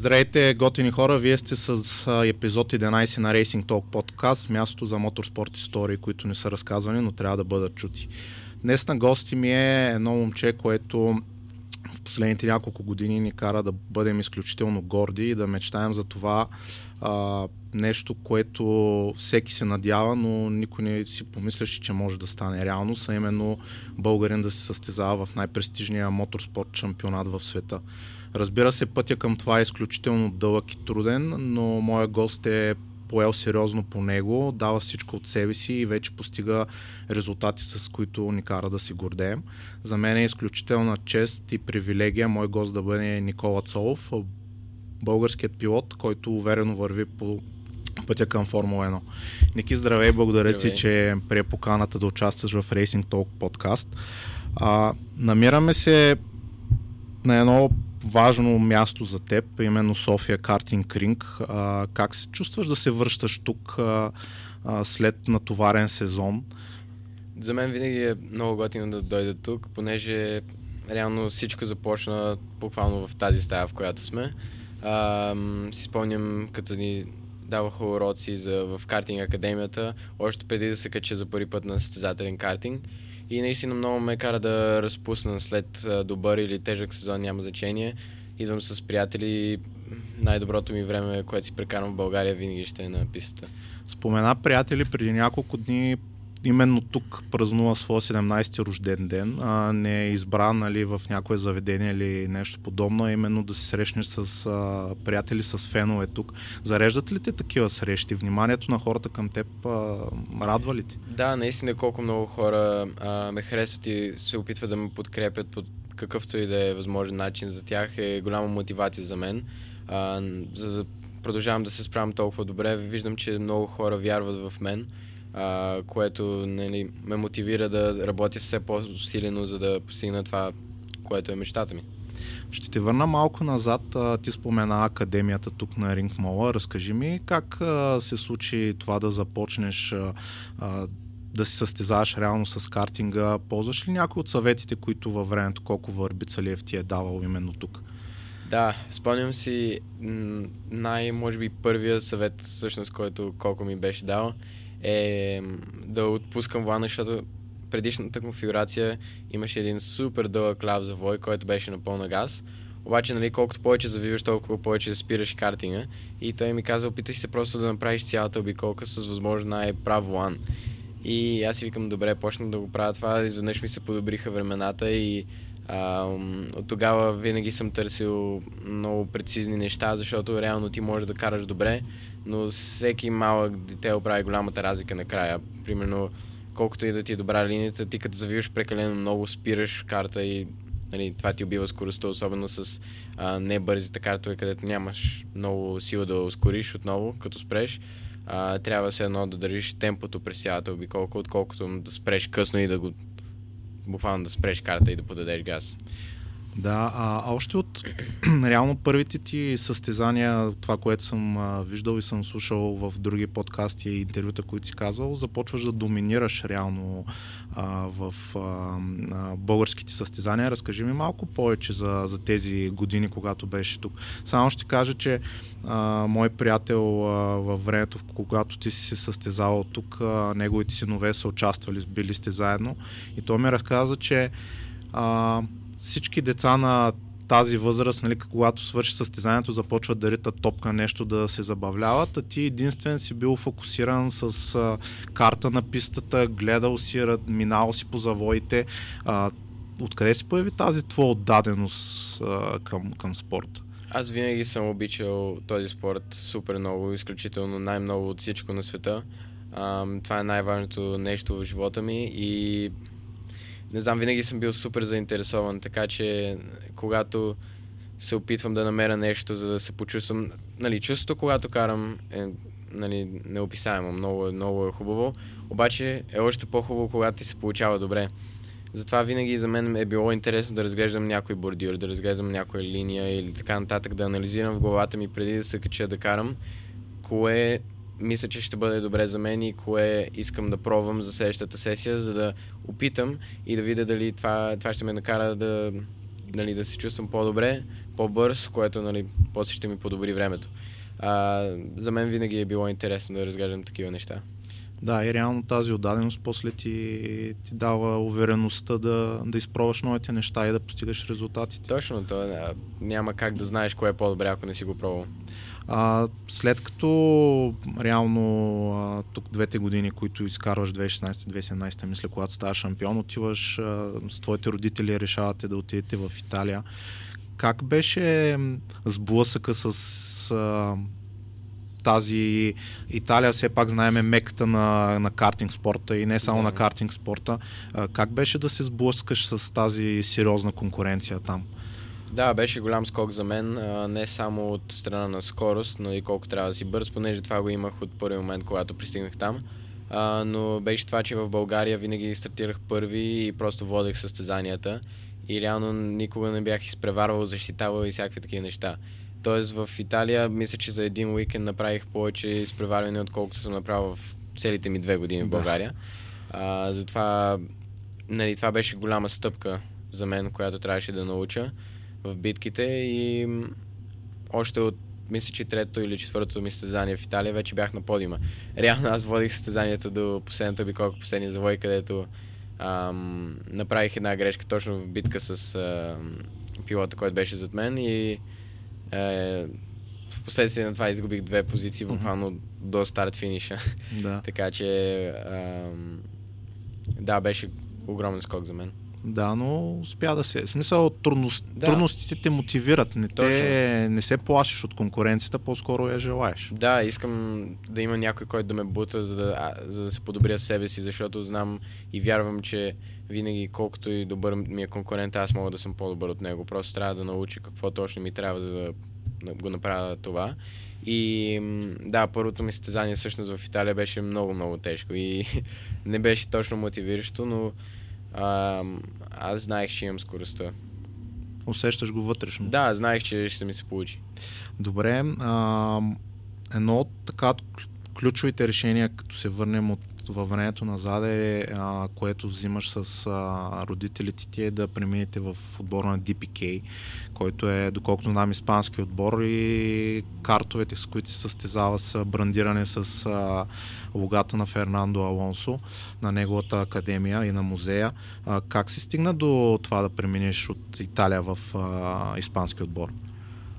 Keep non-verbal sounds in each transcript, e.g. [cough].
Здравейте, готини хора! Вие сте с епизод 11 на Racing Talk подкаст, място за моторспорт истории, които не са разказвани, но трябва да бъдат чути. Днес на гости ми е едно момче, което в последните няколко години ни кара да бъдем изключително горди и да мечтаем за това а, нещо, което всеки се надява, но никой не си помисляше, че може да стане реалност, а именно българин да се състезава в най-престижния моторспорт шампионат в света. Разбира се, пътя към това е изключително дълъг и труден, но моя гост е поел сериозно по него, дава всичко от себе си и вече постига резултати, с които ни кара да си гордеем. За мен е изключителна чест и привилегия мой гост да бъде Никола Цолов, българският пилот, който уверено върви по пътя към Формула 1. Ники, здравей, благодаря здравей. ти, че прие поканата да участваш в Racing Talk подкаст. А, намираме се на едно важно място за теб, именно София Картинг Ринг. Как се чувстваш да се връщаш тук а, а, след натоварен сезон? За мен винаги е много готино да дойда тук, понеже реално всичко започна буквално в тази стая, в която сме. А, си спомням, като ни даваха уроци за, в картинг академията, още преди да се кача за първи път на състезателен картинг. И наистина много ме кара да разпусна след добър или тежък сезон, няма значение. Идвам с приятели. Най-доброто ми време, което си прекарвам в България, винаги ще е на пистата. Спомена приятели преди няколко дни именно тук празнува своя 17-ти рожден ден, а не е избран нали, в някое заведение или нещо подобно, а именно да се срещнеш с а, приятели, с фенове тук. Зареждат ли те такива срещи? Вниманието на хората към теб а, радва ли ти? Да, наистина колко много хора а, ме харесват и се опитват да ме подкрепят под какъвто и да е възможен начин за тях е голяма мотивация за мен. А, за да продължавам да се справям толкова добре, виждам, че много хора вярват в мен а, което нали, ме мотивира да работя все по-усилено, за да постигна това, което е мечтата ми. Ще те върна малко назад. Ти спомена академията тук на Ринг Мола. Разкажи ми как се случи това да започнеш да се състезаваш реално с картинга. Ползваш ли някои от съветите, които във времето колко върбица ли ти е давал именно тук? Да, спомням си най, може би, първия съвет, всъщност, който колко ми беше дал е да отпускам вана, защото предишната конфигурация имаше един супер дълъг лав завой, който беше на пълна газ. Обаче, нали, колкото повече завиваш, толкова повече спираш картинга. И той ми каза, опитай се просто да направиш цялата обиколка с възможно най-прав лан. И аз си викам, добре, почнах да го правя това, изведнъж ми се подобриха времената и а, от тогава винаги съм търсил много прецизни неща, защото реално ти можеш да караш добре, но всеки малък детел прави голямата разлика накрая. Примерно, колкото и да ти е добра линията, ти като завиваш прекалено много, спираш карта и нали, това ти убива скоростта, особено с а, небързите картове, където нямаш много сила да ускориш отново, като спреш. А, трябва се едно да държиш темпото през цялата обиколка, отколкото да спреш късно и да го буквално да спреш карта и да подадеш газ. Да, а, още от [clears throat] реално първите ти състезания, това, което съм а, виждал и съм слушал в други подкасти и интервюта, които си казвал, започваш да доминираш реално а, в а, а, българските състезания. Разкажи ми малко повече за, за тези години, когато беше тук. Само ще кажа, че а, мой приятел а, във времето, когато ти си се състезавал тук, а, неговите синове са участвали, били сте заедно и той ми разказа, че а, всички деца на тази възраст, нали, когато свърши състезанието, започват да ритат топка нещо да се забавляват, а ти единствен си бил фокусиран с а, карта на пистата, гледал си, минал си по завоите. А, откъде си появи тази твоя отдаденост а, към, към спорта? Аз винаги съм обичал този спорт супер много, изключително най-много от всичко на света. А, това е най-важното нещо в живота ми и не знам, винаги съм бил супер заинтересован, така че когато се опитвам да намеря нещо, за да се почувствам, нали, чувството, когато карам е нали, неописаемо, много, много е хубаво, обаче е още по-хубаво, когато ти се получава добре. Затова винаги за мен е било интересно да разглеждам някой бордюр, да разглеждам някоя линия или така нататък, да анализирам в главата ми преди да се кача да карам, кое мисля, че ще бъде добре за мен и кое искам да пробвам за следващата сесия, за да опитам и да видя дали това, това ще ме накара да, нали, да се чувствам по-добре, по-бърз, което нали, после ще ми подобри времето. А, за мен винаги е било интересно да разглеждам такива неща. Да, и реално тази отдаденост после ти, ти дава увереността да, да изпробваш новите неща и да постигаш резултатите. Точно, то няма как да знаеш кое е по-добре, ако не си го пробвал. А, след като реално а, тук двете години, които изкарваш 2016-2017, мисля, когато ставаш шампион, отиваш а, с твоите родители, решавате да отидете в Италия. Как беше сблъсъка с а, тази Италия, все пак знаем е меката на, на картинг спорта и не само да. на картинг спорта. А, как беше да се сблъскаш с тази сериозна конкуренция там? Да, беше голям скок за мен, не само от страна на скорост, но и колко трябва да си бърз, понеже това го имах от първи момент, когато пристигнах там. Но беше това, че в България винаги стартирах първи и просто водех състезанията и реално никога не бях изпреварвал, защитавал и всякакви такива неща. Тоест в Италия мисля, че за един уикенд направих повече изпреварване, отколкото съм направил в целите ми две години в България. А, затова нали, това беше голяма стъпка за мен, която трябваше да науча в битките и още от мисля, че трето или четвъртото ми състезание в Италия вече бях на подима. Реално аз водих състезанието до последната биколка, последния завой, където ам, направих една грешка точно в битка с ам, пилота, който беше зад мен и е, в последствие на това изгубих две позиции буквално mm-hmm. до старт финиша. Да. [laughs] така че ам, да, беше огромен скок за мен. Да, но успя да се. В смисъл, трудност, да. трудностите те мотивират. Не, те, не се плашиш от конкуренцията, по-скоро я желаеш. Да, искам да има някой, който да ме бута, за да, а, за да се подобря себе си, защото знам и вярвам, че винаги, колкото и добър ми е конкурент, аз мога да съм по-добър от него. Просто трябва да науча какво точно ми трябва, за да го направя това. И да, първото ми състезание всъщност в Италия беше много, много тежко и [laughs] не беше точно мотивиращо, но а, аз знаех, че имам скоростта. Усещаш го вътрешно? Да, знаех, че ще ми се получи. Добре. А, едно от така ключовите решения, като се върнем от във времето назад е, а, което взимаш с а, родителите ти е да преминете в отбора на DPK, който е, доколкото знам, испански отбор и картовете, с които се състезава са брандиране с а, логата на Фернандо Алонсо, на неговата академия и на музея. А, как се стигна до това да преминеш от Италия в а, испански отбор?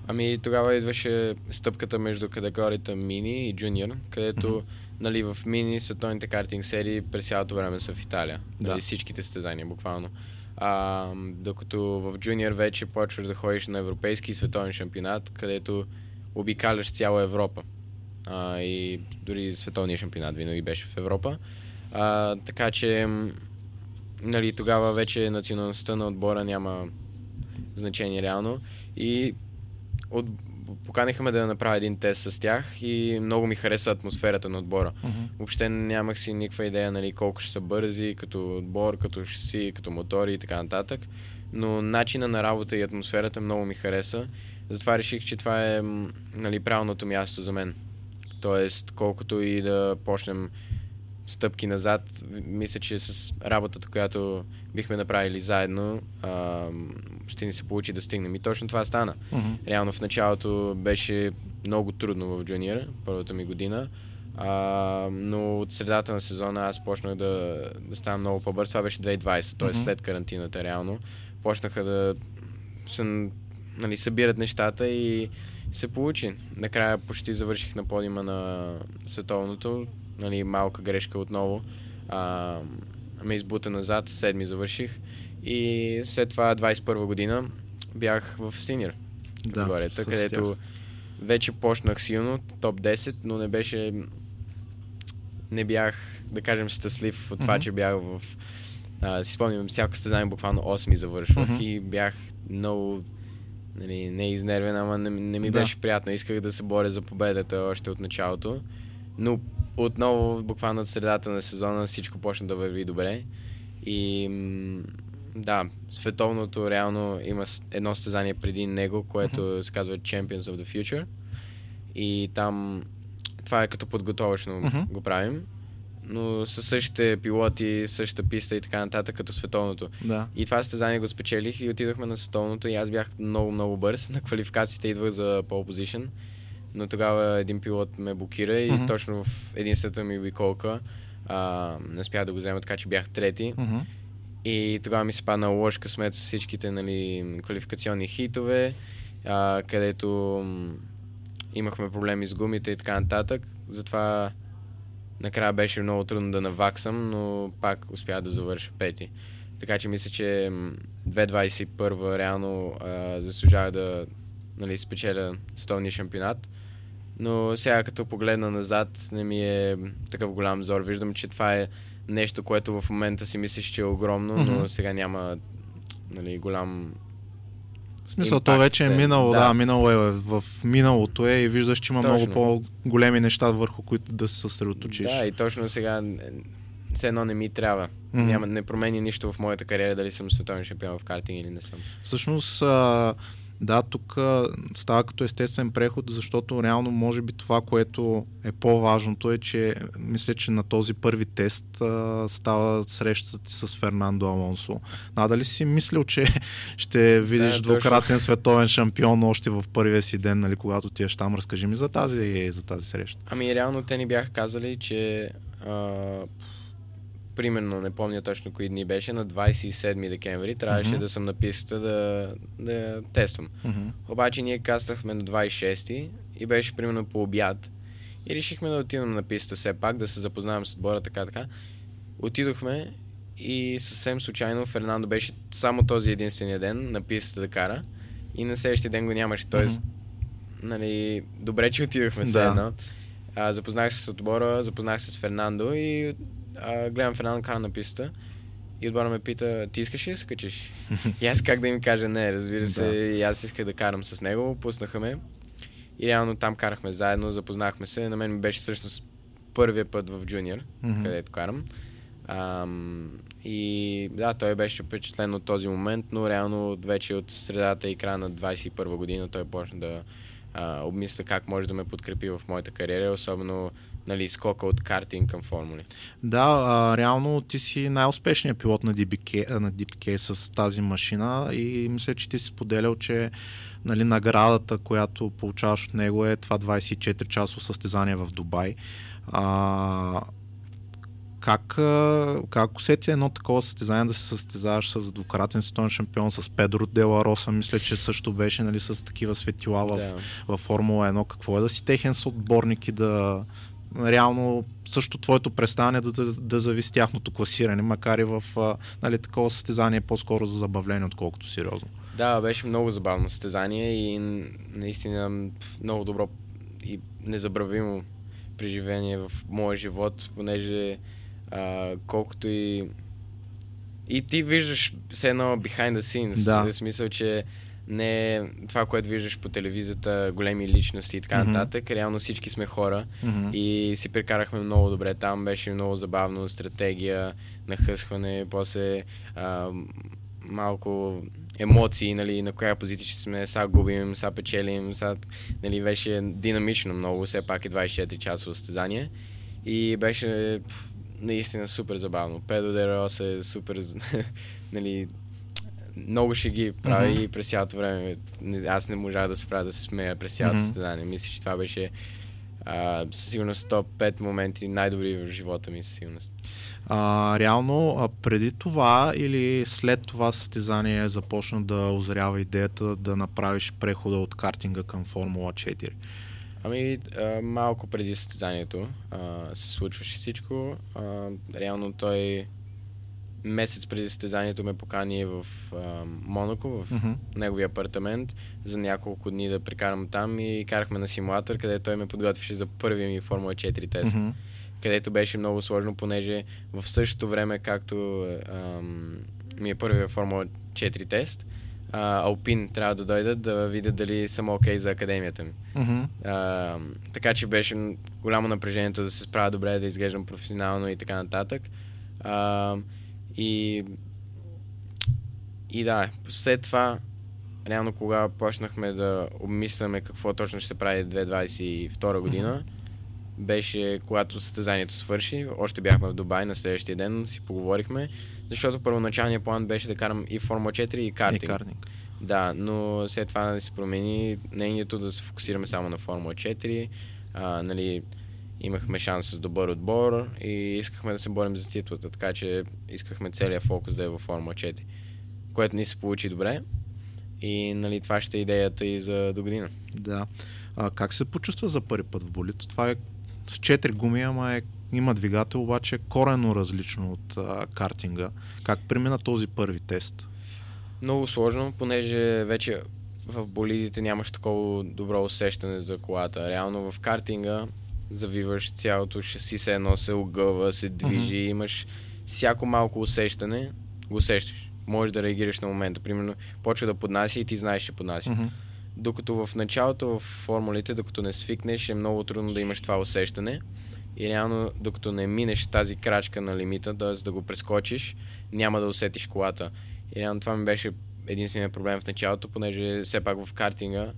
Ами тогава идваше стъпката между категорията мини и джуниор, където mm-hmm нали, в мини световните картинг серии през цялото време са в Италия. Да. Нали, всичките състезания буквално. А, докато в джуниор вече почваш да ходиш на европейски и световен шампионат, където обикаляш цяла Европа. А, и дори световния шампионат винаги беше в Европа. А, така че нали, тогава вече националността на отбора няма значение реално. И от, поканиха ме да направя един тест с тях и много ми хареса атмосферата на отбора. Uh-huh. Въобще нямах си никаква идея нали, колко ще са бързи, като отбор, като шаси, като мотори и така нататък. Но начина на работа и атмосферата много ми хареса. Затова реших, че това е нали, правилното място за мен. Тоест, колкото и да почнем стъпки назад, мисля, че с работата, която бихме направили заедно, а, ще ни се получи да стигнем. И точно това стана. Uh-huh. Реално в началото беше много трудно в джуниора, първата ми година, а, но от средата на сезона аз почнах да, да ставам много по-бърз. Това беше 2020, т.е. Uh-huh. след карантината реално. Почнаха да се нали, събират нещата и се получи. Накрая почти завърших на подима на световното нали, малка грешка отново. А, ме избута назад, седми завърших. И след това 21 година бях в синьор категорията, да, където вече почнах силно, топ 10, но не беше не бях, да кажем, щастлив от това, mm-hmm. че бях в... А, си спомням, всяко състезание буквално 8 завършвах mm-hmm. и бях много нали, не изнервен, ама не, не ми да. беше приятно. Исках да се боря за победата още от началото. Но отново, буквално от средата на сезона, всичко почна да върви добре. И да, световното реално има едно състезание преди него, което uh-huh. се казва Champions of the Future. И там това е като подготовъчно uh-huh. го правим. но със същите пилоти, същата писта и така нататък, като световното. Да. И това състезание го спечелих и отидохме на световното и аз бях много, много бърз. На квалификациите идвах за pole position, но тогава един пилот ме блокира и Мгм. точно в единствената ми обиколка а, не успях да го взема, така че бях трети. Мгм. И тогава ми се падна лош късмет с всичките нали, квалификационни хитове, а, където имахме проблеми с гумите и така нататък. Затова накрая беше много трудно да наваксам, но пак успях да завърша пети. Така че мисля, че м, 2021 реално а, заслужава да нали, спечеля столния шампионат. Но сега като погледна назад не ми е такъв голям зор. Виждам, че това е нещо, което в момента си мислиш, че е огромно, но Мгм. сега няма нали, голям... В смисъл, то Импакт вече е минало, да. да. минало е в миналото е и виждаш, че има Точно. много по-големи неща, върху които да се съсредоточиш. Да, и точно сега все едно не ми трябва. Мгм. Няма, не промени нищо в моята кариера, дали съм световен шампион в картинг или не съм. Всъщност, а, да, тук става като естествен преход, защото реално може би това, което е по-важното е, че мисля, че на този първи тест а, става срещата с Фернандо Алонсо. Надали си мислил, че [laughs] ще видиш точно. двукратен световен шампион още в първия си ден, нали, когато ти еш там. Разкажи ми за тази, за тази среща. Ами реално те ни бяха казали, че а, примерно, не помня точно кои дни беше, на 27 декември трябваше Мгм. да съм на пистата да, да тествам. Мгм. Обаче ние кастахме на 26 и беше примерно по обяд. И решихме да отидем на писта все пак, да се запознаем с отбора, така, така. Отидохме и съвсем случайно Фернандо беше само този единствения ден на пистата да кара и на следващия ден го нямаше. Тоест, нали, добре, че отидохме Да. едно. А, запознах се с отбора, запознах се с Фернандо и а, гледам Фернандо кара на пистата. И отбора ме пита, ти искаш ли да се качиш? [laughs] и аз как да им кажа не, разбира се, Да. и аз исках да карам с него, пуснаха ме. И реално там карахме заедно, запознахме се. На мен ми беше всъщност първия път в джуниор, Мгм. където карам. Ам, и да, той беше впечатлен от този момент, но реално вече от средата и края на 21 година той почна да а, обмисля как може да ме подкрепи в моята кариера, особено нали, скока от картинг към формули. Да, а, реално ти си най-успешният пилот на DBK, на DBK с тази машина и мисля, че ти си споделял, че нали, наградата, която получаваш от него е това 24 часово състезание в Дубай. А, как, как усети едно такова състезание да се състезаваш с двукратен световен шампион, с Педро Делароса, мисля, че също беше нали, с такива светила в, Да. във Формула 1. Какво е да си техен съотборник и да реално също твоето представяне да, да, да зависи тяхното класиране, макар и в а, нали, такова състезание е по-скоро за забавление, отколкото сериозно. Да, беше много забавно състезание и наистина много добро и незабравимо преживение в моя живот, понеже а, колкото и и ти виждаш все едно behind the scenes, Да. в смисъл, че не това, което виждаш по телевизията, големи личности и така Мгм. нататък. Реално всички сме хора Mm-hmm. и си прекарахме много добре там. Беше много забавно, стратегия, нахъсване, после а, малко емоции, нали, на коя позиция ще сме, сега губим, сега печелим, сега, нали, беше динамично много, все пак е 24 часово състезание и беше наистина супер забавно. Педо де Рос е супер, [laughs] нали, много ще ги прави и през цялото време. Аз не можах да се правя да се смея през цялото Мгм. състезание. Мисля, че това беше а, със сигурност топ 5 моменти, най-добри в живота ми със сигурност. А, реално, а преди това или след това състезание започна да озрява идеята да направиш прехода от картинга към Формула 4? Ами, а, малко преди състезанието а, се случваше всичко. А, реално той месец преди състезанието ме покани в а, Монако, в Мгм. неговия апартамент, за няколко дни да прекарам там и карахме на симулатор, където той ме подготвяше за първия ми Формула 4 тест. Мгм. където беше много сложно, понеже в същото време, както ам, ми е първия Формула 4 тест, а, Алпин трябва да дойдат да видят дали съм окей за академията ми. Мгм. А, така че беше голямо напрежението да се справя добре, да изглеждам професионално и така нататък. А, и, и да, след това, реално кога почнахме да обмисляме какво точно ще прави 2022 година, беше когато състезанието свърши. Още бяхме в Дубай на следващия ден, си поговорихме, защото първоначалният план беше да карам и Формула 4 и картинг. И картинг. Да, но след това да се промени нейното да се фокусираме само на Формула 4. А, нали, имахме шанс с добър отбор и искахме да се борим за титлата, така че искахме целият фокус да е във Формула 4, което ни се получи добре. И нали, това ще е идеята и за до година. Да. А, как се почувства за първи път в болито? Това е с 4 гуми, ама е, има двигател, обаче е корено различно от а, картинга. Как премина този първи тест? Много сложно, понеже вече в болидите нямаш такова добро усещане за колата. Реално в картинга завиваш цялото шаси, се едно се огъва, се движи, mm-hmm. имаш всяко малко усещане, го усещаш. Можеш да реагираш на момента. Примерно, почва да поднася и ти знаеш, че поднася. Mm-hmm. Докато в началото в формулите, докато не свикнеш, е много трудно да имаш това усещане. И реално, докато не минеш тази крачка на лимита, т.е. да го прескочиш, няма да усетиш колата. И реално това ми беше единственият проблем в началото, понеже все пак в картинга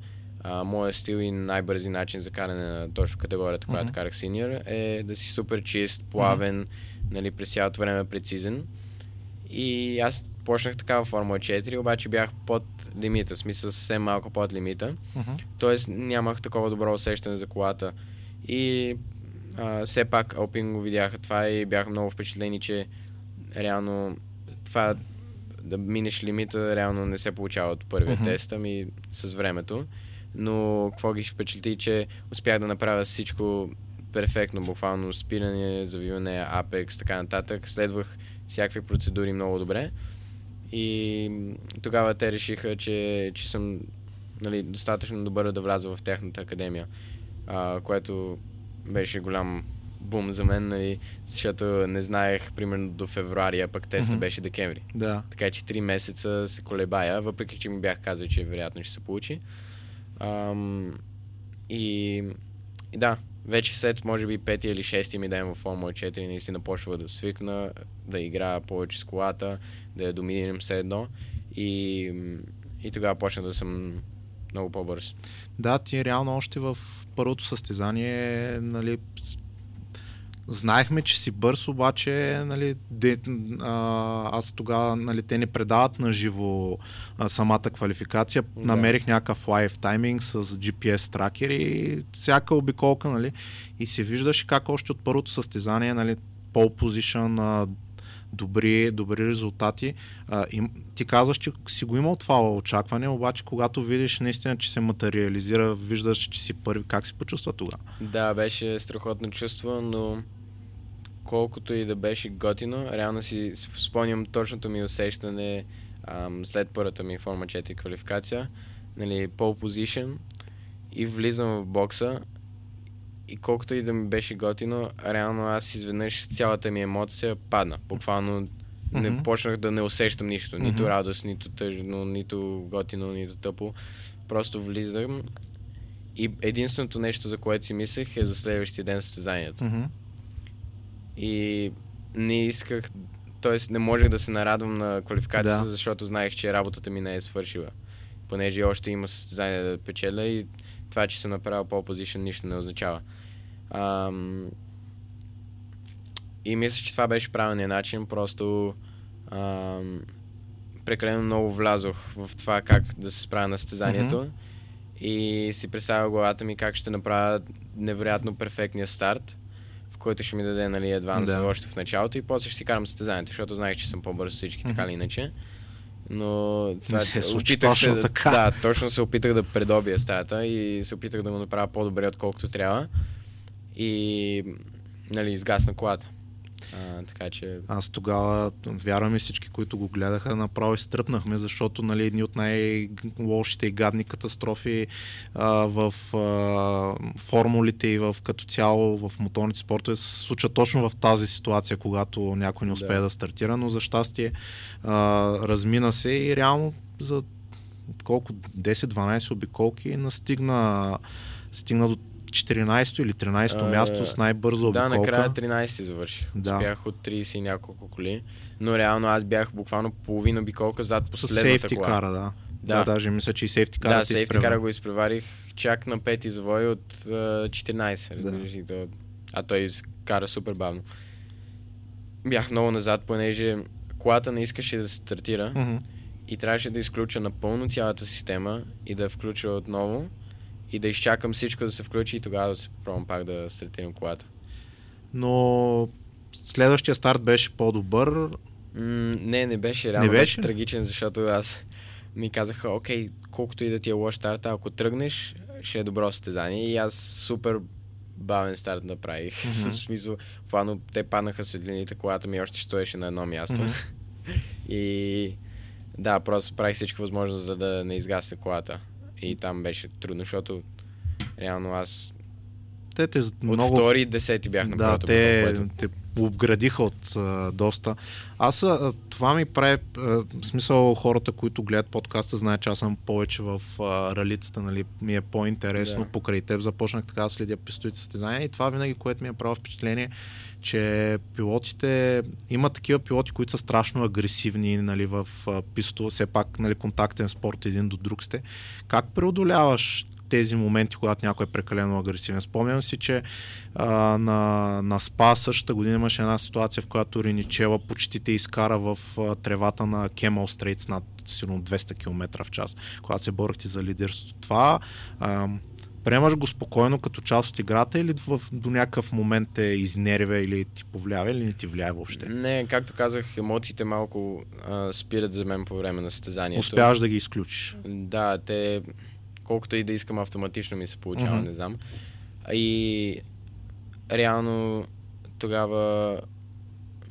а, моят стил и най-бързи начин за каране на точно категорията, която mm-hmm. карах синьор, е да си супер чист, плавен, mm-hmm. нали, през цялото време прецизен. И аз почнах така в Формула 4, обаче бях под лимита, смисъл съвсем малко под лимита. Mm-hmm. Тоест нямах такова добро усещане за колата. И а, все пак Алпин го видяха това и бяха много впечатлени, че реално това да минеш лимита реално не се получава от първия mm-hmm. тест, ами с времето. Но какво ги впечатли, че успях да направя всичко перфектно, буквално спиране, завиване, апекс, така нататък. Следвах всякакви процедури много добре. И тогава те решиха, че, че съм нали, достатъчно добър да вляза в тяхната академия, а, което беше голям бум за мен, нали, защото не знаех примерно до февруари, а пък теста mm-hmm. беше декември. Да. Така че три месеца се колебая, въпреки че ми бях казал, че вероятно ще се получи. Ам, и, и да, вече след може би петия или шестия ми ден в Формула 4 наистина почва да свикна, да играя повече с колата, да я доминирам все едно и, и тогава почна да съм много по-бърз. Да, ти реално още в първото състезание нали, Знаехме, че си бърз, обаче нали, де, а, аз тогава нали, те не предават на живо а, самата квалификация. Да. Намерих някакъв лайф тайминг с GPS тракер и всяка обиколка нали, и се виждаше как още от първото състезание нали, пол позишън, добри, добри резултати. А, им, ти казваш, че си го имал това очакване, обаче когато видиш наистина, че се материализира, виждаш, че си първи, как се почувства тогава? Да, беше страхотно чувство, но колкото и да беше готино, реално си спомням точното ми усещане ам, след първата ми форма 4 квалификация, нали, pole position и влизам в бокса и колкото и да ми беше готино, реално аз изведнъж цялата ми емоция падна. Буквално mm-hmm. не почнах да не усещам нищо. Нито mm-hmm. радост, нито тъжно, нито готино, нито тъпо. Просто влизам и единственото нещо, за което си мислех е за следващия ден състезанието. Mm-hmm. И не исках, т.е. не можех да се нарадвам на квалификацията, да. защото знаех, че работата ми не е свършила. Понеже още има състезание да печеля и това, че съм направил по позиция нищо не означава. Ам... И мисля, че това беше правилният начин, просто ам... прекалено много влязох в това как да се справя на състезанието mm-hmm. и си представя главата ми как ще направя невероятно перфектния старт който ще ми даде нали, едва да. още в началото и после ще си карам състезанието, защото знаех, че съм по-бърз всички, така или иначе. Но това не се случи точно се, така. Да, точно се опитах да предобия стата и се опитах да го направя по-добре, отколкото трябва. И нали, изгасна колата. А, така че... Аз тогава, вярвам и всички, които го гледаха, направо изтръпнахме, защото нали, едни от най-лошите и гадни катастрофи а, в а, формулите и в като цяло в моторните спортове се случва точно в тази ситуация, когато някой не успее да, да стартира, но за щастие а, размина се и реално за колко 10-12 обиколки настигна стигна до 14 или 13 то място с най-бърза обиколка. Да, накрая 13 завърших. Да. Успях от 30 и няколко коли. Но реално аз бях буквално половина обиколка зад последната кола. кара, да. Да. да, даже мисля, че и сейфти кара. Да, сейфти кара го изпреварих чак на пети завой от uh, 14. Да. а той кара супер бавно. Бях много назад, понеже колата не искаше да се стартира Мгм. и трябваше да изключа напълно цялата система и да я включа отново и да изчакам всичко да се включи и тогава да се пробвам пак да стартирам колата. Но следващия старт беше по-добър. М, не, не беше реално. Не беше беше трагичен, защото аз ми казаха, окей, колкото и да ти е лош старта, ако тръгнеш, ще е добро състезание. И аз супер бавен старт направих. Мгм. [laughs] В смисъл, плано те паднаха светлините, колата ми още стоеше на едно място. Мгм. [laughs] И да, просто правих всичко възможно, за да не изгасне колата. И там беше трудно, защото реално аз Те те от много... втори и десети бях на да, те, което... те обградиха от а, доста. Аз а, това ми прави а, смисъл хората, които гледат подкаста, знаят, че аз съм повече в а, ралицата, нали, ми е по-интересно. Да. Покрай теб започнах така да следя пистолите състезания и това винаги, което ми е правило впечатление, че пилотите, има такива пилоти, които са страшно агресивни нали, в писто, все пак нали, контактен спорт един до друг сте. Как преодоляваш тези моменти, когато някой е прекалено агресивен. Спомням си, че а, на, на СПА същата година имаше една ситуация, в която Риничела почти те изкара в а, тревата на Кемал Стрейтс над сигурно 200 км в час, когато се борихте за лидерството. Това а, приемаш го спокойно като част от играта или в, до някакъв момент те изнервя или ти повлиява или не ти влияе въобще? Не, както казах, емоциите малко а, спират за мен по време на състезанието. Успяваш да ги изключиш. Да, те, колкото и да искам, автоматично ми се получава, Мгм. не знам. И реално тогава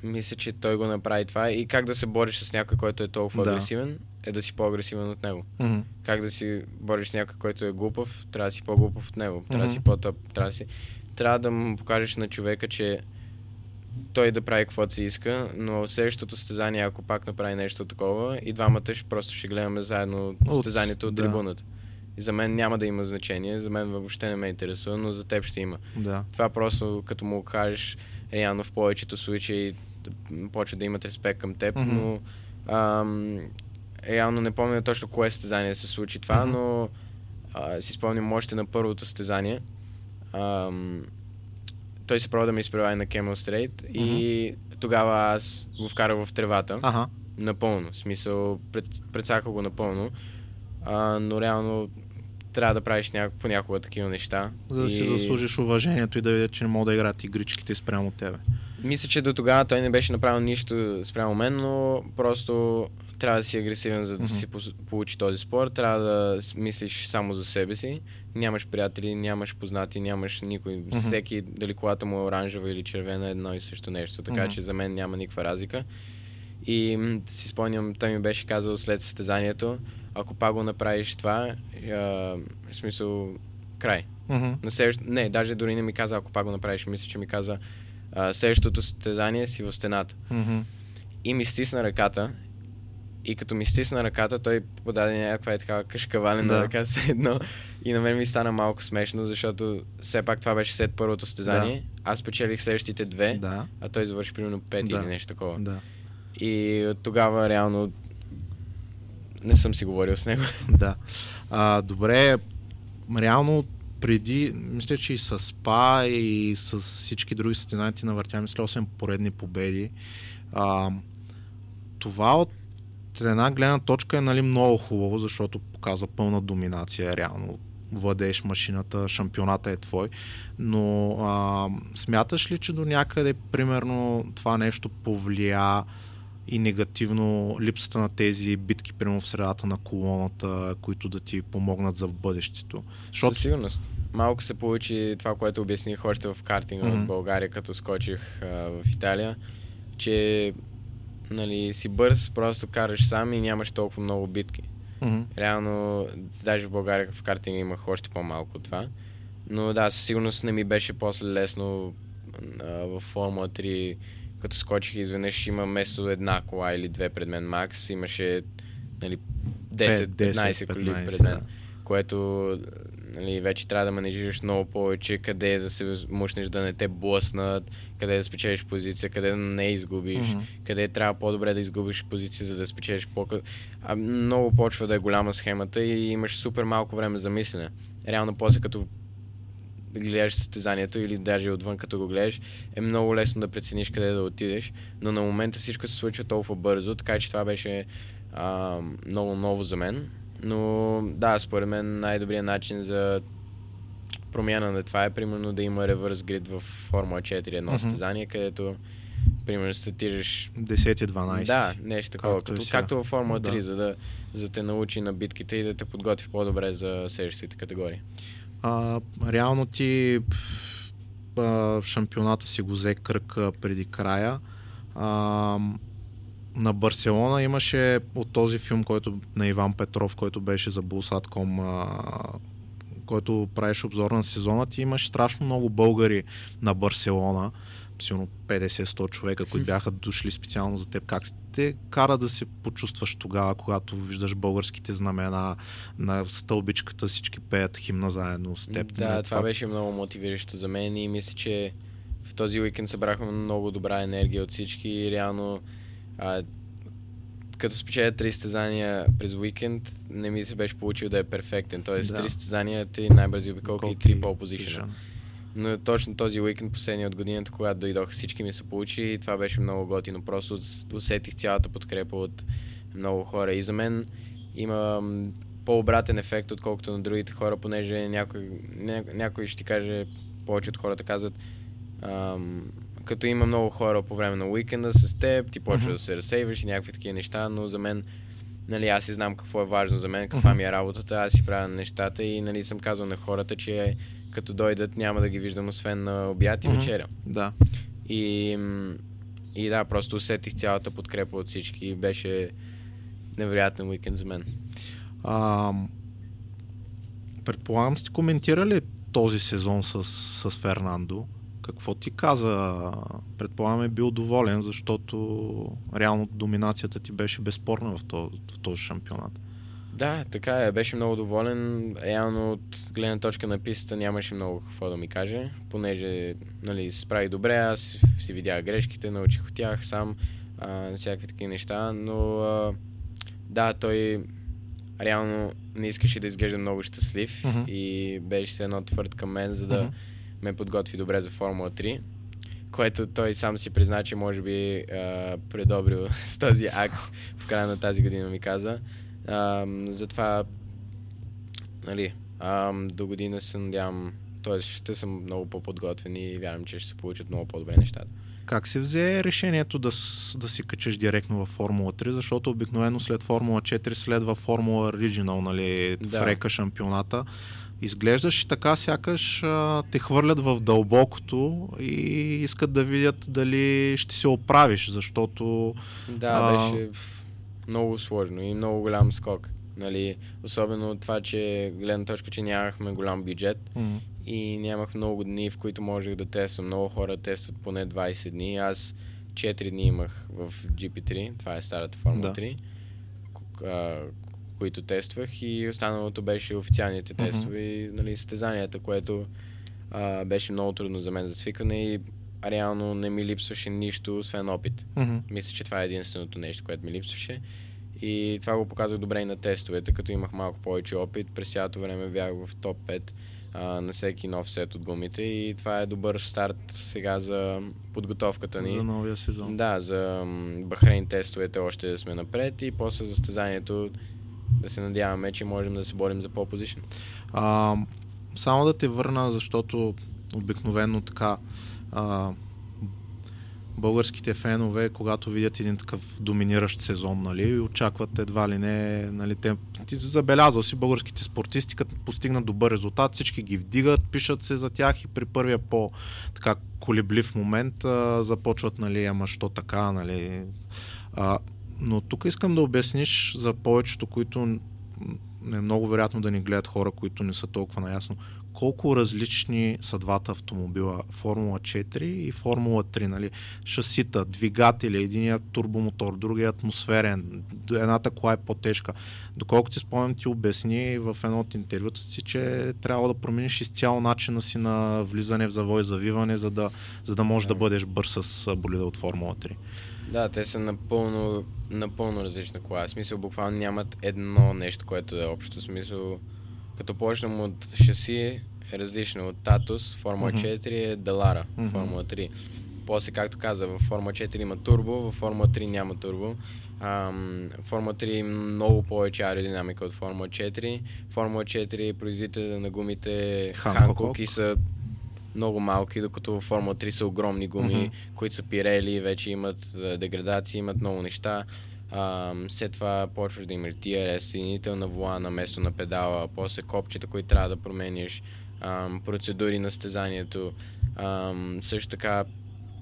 мисля, че той го направи това. И как да се бориш с някой, който е толкова Да. агресивен, е да си по-агресивен от него. Мгм. Как да си бориш с някой, който е глупав, трябва да си по-глупав от него. Трябва да си Мгм. по-топ. Трябва да си... Трябва да му покажеш на човека, че той да прави каквото си иска, но следващото състезание, ако пак направи нещо такова, и двамата ще просто ще гледаме заедно От- състезанието от да. трибуната. И за мен няма да има значение, за мен въобще не ме интересува, но за теб ще има. Да. Това просто като му кажеш, реално в повечето случаи почва да имат респект към теб, Мгм. но ам, реално не помня точно кое състезание се случи това, Мгм. но а, си спомням още на първото състезание. Ам, той се пробва да ме изпревари на Camel Straight и тогава аз го вкарах в тревата. Ага. Напълно. В смисъл, пред, предсаках го напълно. А, но реално трябва да правиш няко, понякога такива неща. За да си И заслужиш уважението и да видят, че не могат да играят игричките спрямо тебе. Мисля, че до тогава той не беше направил нищо спрямо мен, но просто трябва да си агресивен, за да Мгм. си получи този спорт. Трябва да мислиш само за себе си. Нямаш приятели, нямаш познати, нямаш никой. Мгм. Всеки, дали колата му е оранжева или червена, едно и също нещо. Така Мгм. че за мен няма никаква разлика. И си спомням, той ми беше казал след състезанието, ако пак го направиш това, а, в смисъл, край. Мгм. На следващ... Не, даже дори не ми каза, ако пак го направиш, мисля, че ми каза а, следващото състезание си в стената. Мгм. И ми стисна ръката. И като ми стисна ръката, той подаде някаква е такава кашкавалена Да. да. ръка [laughs] все едно. И на мен ми стана малко смешно, защото все пак това беше след първото състезание. Аз спечелих следващите две, Да. а той завърши примерно пет Да. или нещо такова. Да. И от тогава реално не съм си говорил с него. [laughs] Да. А, добре, реално преди, мисля, че и с СПА и с всички други състезания ти навъртя, мисля, 8 поредни победи. А, това от една гледна точка е нали, много хубаво, защото показва пълна доминация, реално владееш машината, шампионата е твой, но а, смяташ ли, че до някъде, примерно, това нещо повлия и негативно липсата на тези битки, примерно в средата на колоната, които да ти помогнат за в бъдещето. Със сигурност. Малко се получи това, което обясних още в картинга Мгм. в България, като скочих а, в Италия, че нали, си бърз, просто караш сам и нямаш толкова много битки. Мгм. Реално, даже в България в картинга имах още по-малко от това. Но да, със сигурност не ми беше после лесно а, в Формула 3, като скочих изведнъж има вместо една кола или две пред мен макс, имаше нали, 10-15 коли 15, пред мен да. което нали, вече трябва да менежираш много повече, къде да се мушнеш да не те блъснат, къде да спечелиш позиция, къде да не изгубиш, Мгм. къде трябва по-добре да изгубиш позиция, за да спечелиш по а, Много почва да е голяма схемата и имаш супер малко време за мислене. Реално после като да гледаш състезанието или даже отвън като го гледаш, е много лесно да прецениш къде да отидеш, но на момента всичко се случва толкова бързо, така че това беше а, много ново за мен. Но да, според мен най-добрият начин за промяна на това е примерно да има ревърс грид в Формула 4 едно mm-hmm. състезание, където примерно стартираш 10-12. Да, нещо такова, както, като, както във Формула 3, да. за да, за те научи на битките и да те подготви по-добре за следващите категории. А, реално ти а, шампионата си го взе кръг преди края. А, на Барселона имаше от този филм, който на Иван Петров, който беше за Булсатком, който правеше обзор на сезона, ти имаш страшно много българи на Барселона силно 50-100 човека, които бяха дошли специално за теб. Как те кара да се почувстваш тогава, когато виждаш българските знамена на стълбичката, всички пеят химна заедно с теб? Да, това, това беше много мотивиращо за мен и мисля, че в този уикенд събрахме много добра енергия от всички и реално а, като спечеля три стезания през уикенд, не ми се беше получил да е перфектен. Тоест, да. три стезания, три най-бързи обиколки и три пол позишън. Но точно този уикенд, последния от годината, когато дойдоха всички ми се получи и това беше много готино. Просто усетих цялата подкрепа от много хора. И за мен има по-обратен ефект, отколкото на другите хора, понеже някой, ня, някой ще ти каже, повече от хората казват, ам, като има много хора по време на уикенда с теб, ти почва mm-hmm. да се разсейваш и някакви такива неща, но за мен, нали, аз си знам какво е важно за мен, каква mm-hmm. ми е работата, аз си правя нещата и, нали, съм казал на хората, че като дойдат няма да ги виждам освен на обяд и mm-hmm. вечеря. Да. И, и да, просто усетих цялата подкрепа от всички. Беше невероятен уикенд за мен. А, предполагам сте коментирали този сезон с, с Фернандо. Какво ти каза? Предполагам е бил доволен, защото реално доминацията ти беше безспорна в този, в този шампионат. Да, така е. Беше много доволен. Реално от гледна точка на пистата нямаше много какво да ми каже, понеже нали, се справи добре, аз си видях грешките, научих от тях сам, а, всякакви такива неща, но а, да, той реално не искаше да изглежда много щастлив uh-huh. и беше се едно твърд към мен, за да uh-huh. ме подготви добре за Формула 3 което той сам си призна, че може би а, предобрил [laughs] с този акт в края на тази година ми каза. А, затова, нали, а, до година се надявам, т.е. ще съм много по-подготвен и вярвам, че ще се получат много по-добре нещата. Как се взе решението да, да си качеш директно във Формула 3, защото обикновено след Формула 4 следва Формула Original, нали, да. в река шампионата. Изглеждаш така, сякаш а, те хвърлят в дълбокото и искат да видят дали ще се оправиш, защото... Да, а, беше много сложно и много голям скок. Нали, особено това, че гледна точка, че нямахме голям бюджет mm-hmm. и нямах много дни, в които можех да тествам. Много хора тестват поне 20 дни. Аз 4 дни имах в GP3, това е старата Формула да. 3, а, които тествах и останалото беше официалните mm-hmm. тестове и нали, състезанията, което а, беше много трудно за мен за свикване и реално не ми липсваше нищо, освен опит. Mm-hmm. Мисля, че това е единственото нещо, което ми липсваше. И това го показах добре и на тестовете, като имах малко повече опит. През цялото време бях в топ 5 а, на всеки нов сет от гумите и това е добър старт сега за подготовката ни. За новия сезон. Да, за Бахрейн тестовете още сме напред и после за състезанието да се надяваме, че можем да се борим за пол позишн. Само да те върна, защото обикновено така а, българските фенове, когато видят един такъв доминиращ сезон, нали, очакват едва ли не, нали, те, ти забелязал си българските спортисти, като постигнат добър резултат, всички ги вдигат, пишат се за тях и при първия по така колеблив момент а, започват, нали, ама що така, нали. А, но тук искам да обясниш за повечето, които е много вероятно да ни гледат хора, които не са толкова наясно колко различни са двата автомобила Формула 4 и Формула 3. Нали? Шасита, двигатели, единият турбомотор, другия атмосферен, едната кола е по-тежка. Доколкото ти спомням, ти обясни в едно от интервюта си, че трябва да промениш изцяло начина си на влизане в завой завиване, за да, за да можеш да. да бъдеш бърз с болида от Формула 3. Да, те са напълно, напълно различна кола. В смисъл, буквално нямат едно нещо, което е общо. В смисъл, като почнем от шаси, е различно. От Татус, Формула Мгм. 4 е Далара, Мгм. Формула 3. После, както каза, в Формула 4 има турбо, в Формула 3 няма турбо. Ам, Формула 3 има много повече аеродинамика от Формула 4. Формула 4 производителя на гумите. Ханкок и са много малки, докато в Формула 3 са огромни гуми, Мгм. които са пирели, вече имат а, деградации, имат много неща. След това почваш да TRS, съединителна вуа на место на педала, после копчета, които трябва да промениш, ам, процедури на стезанието. Ам, също така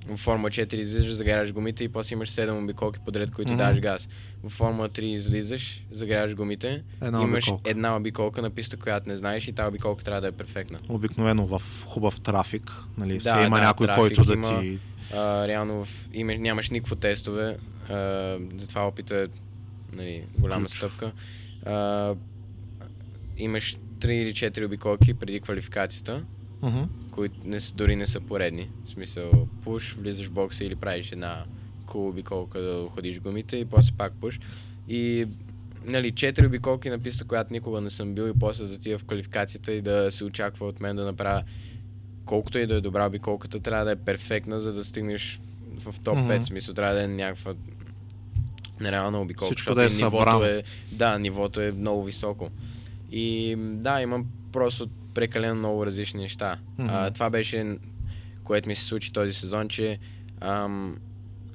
в Формула 4 излизаш, загряваш гумите и после имаш 7 обиколки подред, които Мгм. даваш газ. В Формула 3 излизаш, загряваш гумите, Една имаш обиколка. една обиколка на писта, която не знаеш и тази обиколка трябва да е перфектна. Обикновено в хубав трафик, нали, Да, все има да, някой, трафик който да има. ти... А, реално в, имаш, нямаш никакво тестове, а, затова опита е нали, голяма Ключов. стъпка. А, имаш 3 или 4 обиколки преди квалификацията, Мгм. които не, дори не са поредни. В смисъл, пуш, влизаш в бокса или правиш една кул обиколка да ходиш гумите и после пак пуш. И нали, 4 обиколки на писта, която никога не съм бил и после да отида в квалификацията и да се очаква от мен да направя колкото и да е добра обиколката, трябва да е перфектна, за да стигнеш в топ 5. Мгм. В смисъл, трябва да е някаква нереална обиколка. Всичко да е нивото е, да, нивото е много високо. И да, имам просто прекалено много различни неща. Мгм. А, това беше, което ми се случи този сезон, че ам,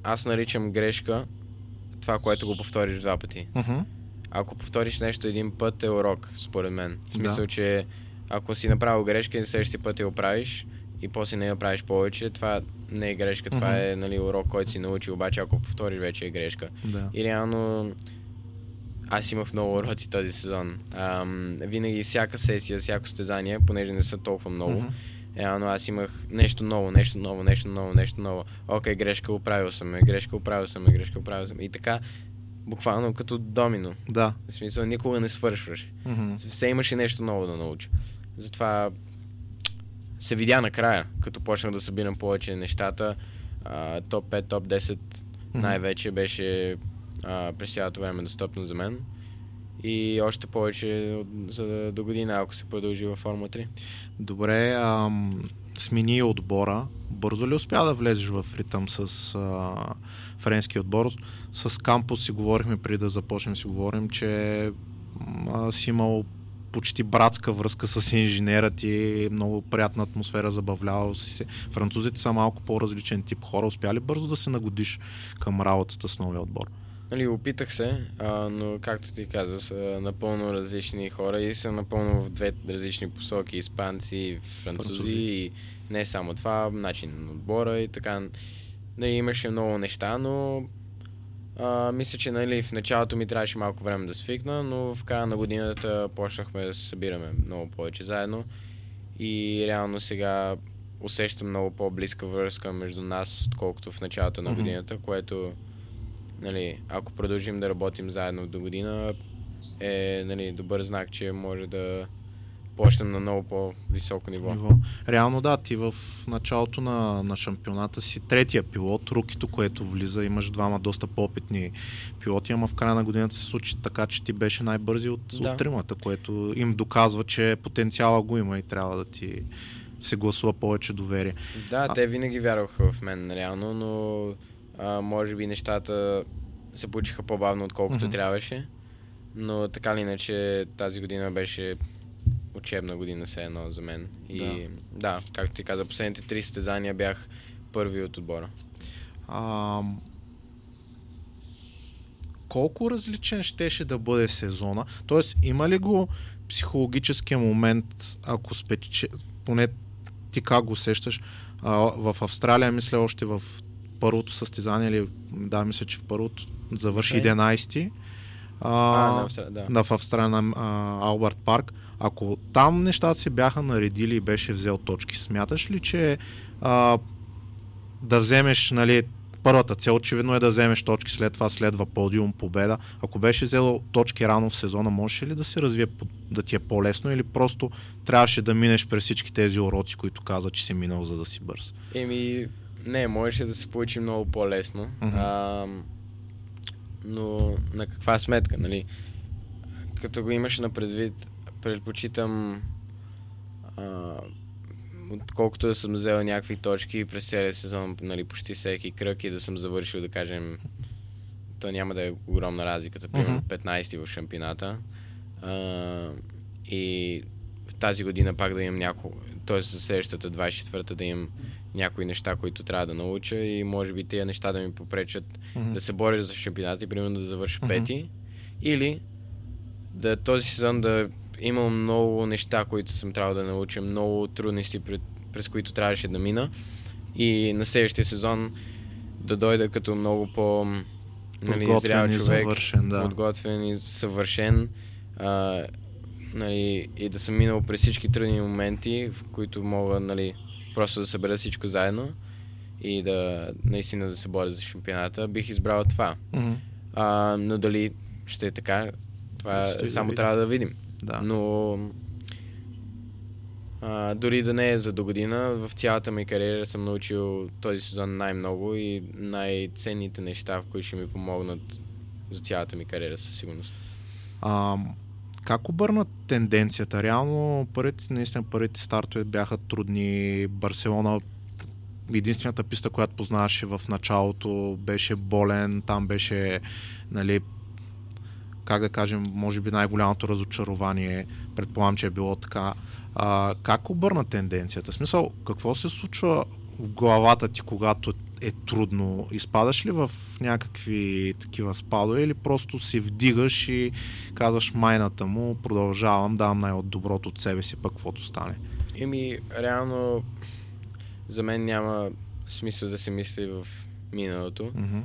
аз наричам грешка това, което го повториш два пъти. Мгм. Ако повториш нещо един път е урок, според мен. В смисъл, Да. че ако си направил грешка и следващия път я оправиш и после не я правиш повече, това не е грешка, това Мгм. е нали, урок, който си научи, обаче ако повториш вече е грешка. Да. И реално аз имах много уроци този сезон. Ам, винаги всяка сесия, всяко стезание, понеже не са толкова много, Мгм. реално аз имах нещо ново, нещо ново, нещо ново, нещо ново. Окей, грешка, оправил съм я, грешка, оправил съм я, грешка, оправил съм. И така, буквално като домино. Да. В смисъл, никога не свършваш. Мгм. Все имаше нещо ново да науча. Затова се видя накрая, като почнах да събирам повече нещата. А, топ 5, топ 10 Мгм. най-вече беше а, през цялото време достъпно за мен. И още повече за до година, ако се продължи във Формула 3. Добре, ам, смени отбора. Бързо ли успя да влезеш в ритъм с а, френския отбор? С Кампус си говорихме преди да започнем си говорим, че а, си имал почти братска връзка с инженера ти, много приятна атмосфера, забавлявал си се. Французите са малко по-различен тип хора. Успя ли бързо да се нагодиш към работата с новия отбор? Нали, опитах се, а, но както ти каза, са напълно различни хора и са напълно в две различни посоки. Испанци, французи, Французи. и не само това, начин на отбора и така. Нали, имаше много неща, но а, мисля, че нали, в началото ми трябваше малко време да свикна, но в края на годината почнахме да се събираме много повече заедно. И реално сега усещам много по-близка връзка между нас, отколкото в началото на годината, което нали, ако продължим да работим заедно до година, е нали, добър знак, че може да почнем на много по-високо ниво. ниво. Реално да, ти в началото на, на шампионата си третия пилот, рукито, което влиза, имаш двама доста по-опитни пилоти, ама в края на годината се случи така, че ти беше най-бързи от, Да. от тримата, което им доказва, че потенциала го има и трябва да ти се гласува повече доверие. Да, А- те винаги вярваха в мен, реално, но а, може би нещата се получиха по-бавно, отколкото Мгм. трябваше. Но така или иначе тази година беше учебна година все едно за мен. И Да. да, както ти каза, последните три състезания бях първи от отбора. А, колко различен щеше да бъде сезона? Тоест, има ли го психологическия момент, ако спече, поне ти как го усещаш, а, в Австралия, мисля, още в първото състезание, или да, мисля, че в първото завърши Окей. 11-ти. А, А, Австралия, да. в Австралия на а, парк. Ако там нещата се бяха наредили и беше взел точки, смяташ ли, че а, да вземеш, нали, първата цел очевидно е да вземеш точки, след това следва подиум, победа. Ако беше взел точки рано в сезона, можеше ли да се развие, да ти е по-лесно или просто трябваше да минеш през всички тези уроци, които каза, че си минал, за да си бърз? Еми, не, можеше да се получи много по-лесно. Мгм. А, но на каква сметка, нали? Като го имаш на предвид, предпочитам а, отколкото да съм взел някакви точки през целия сезон, нали, почти всеки кръг и да съм завършил, да кажем, то няма да е огромна разликата, примерно 15 в шампионата. А, и тази година пак да имам няколко, т.е. за следващата 24-та да имам някои неща, които трябва да науча и може би тези неща да ми попречат mm-hmm. да се боря за шампионата и примерно да завърша mm-hmm. пети. Или да този сезон да имам много неща, които съм трябвал да науча, много трудности, пред, през които трябваше да мина. И на следващия сезон да дойда като много по нали, зрял човек, съвършен, да. подготвен и съвършен. А, нали, и да съм минал през всички трудни моменти, в които мога нали, просто да събера всичко заедно и да наистина да се боря за шампионата, бих избрал това. Mm-hmm. А, но дали ще е така, това ще само да трябва да видим. Да. Но а, дори да не е за до година, в цялата ми кариера съм научил този сезон най-много и най-ценните неща, в които ще ми помогнат за цялата ми кариера със сигурност. А, как обърна тенденцията? Реално първите, наистина първите стартове бяха трудни. Барселона единствената писта, която познаваше в началото, беше болен, там беше нали, как да кажем, може би най-голямото разочарование, предполагам, че е било така. А, как обърна тенденцията? В смисъл, какво се случва в главата ти, когато е трудно? Изпадаш ли в някакви такива спадове или просто си вдигаш и казваш майната му, продължавам, давам най-доброто от себе си, пък каквото стане? Еми, реално за мен няма смисъл да се мисли в миналото. Mm-hmm.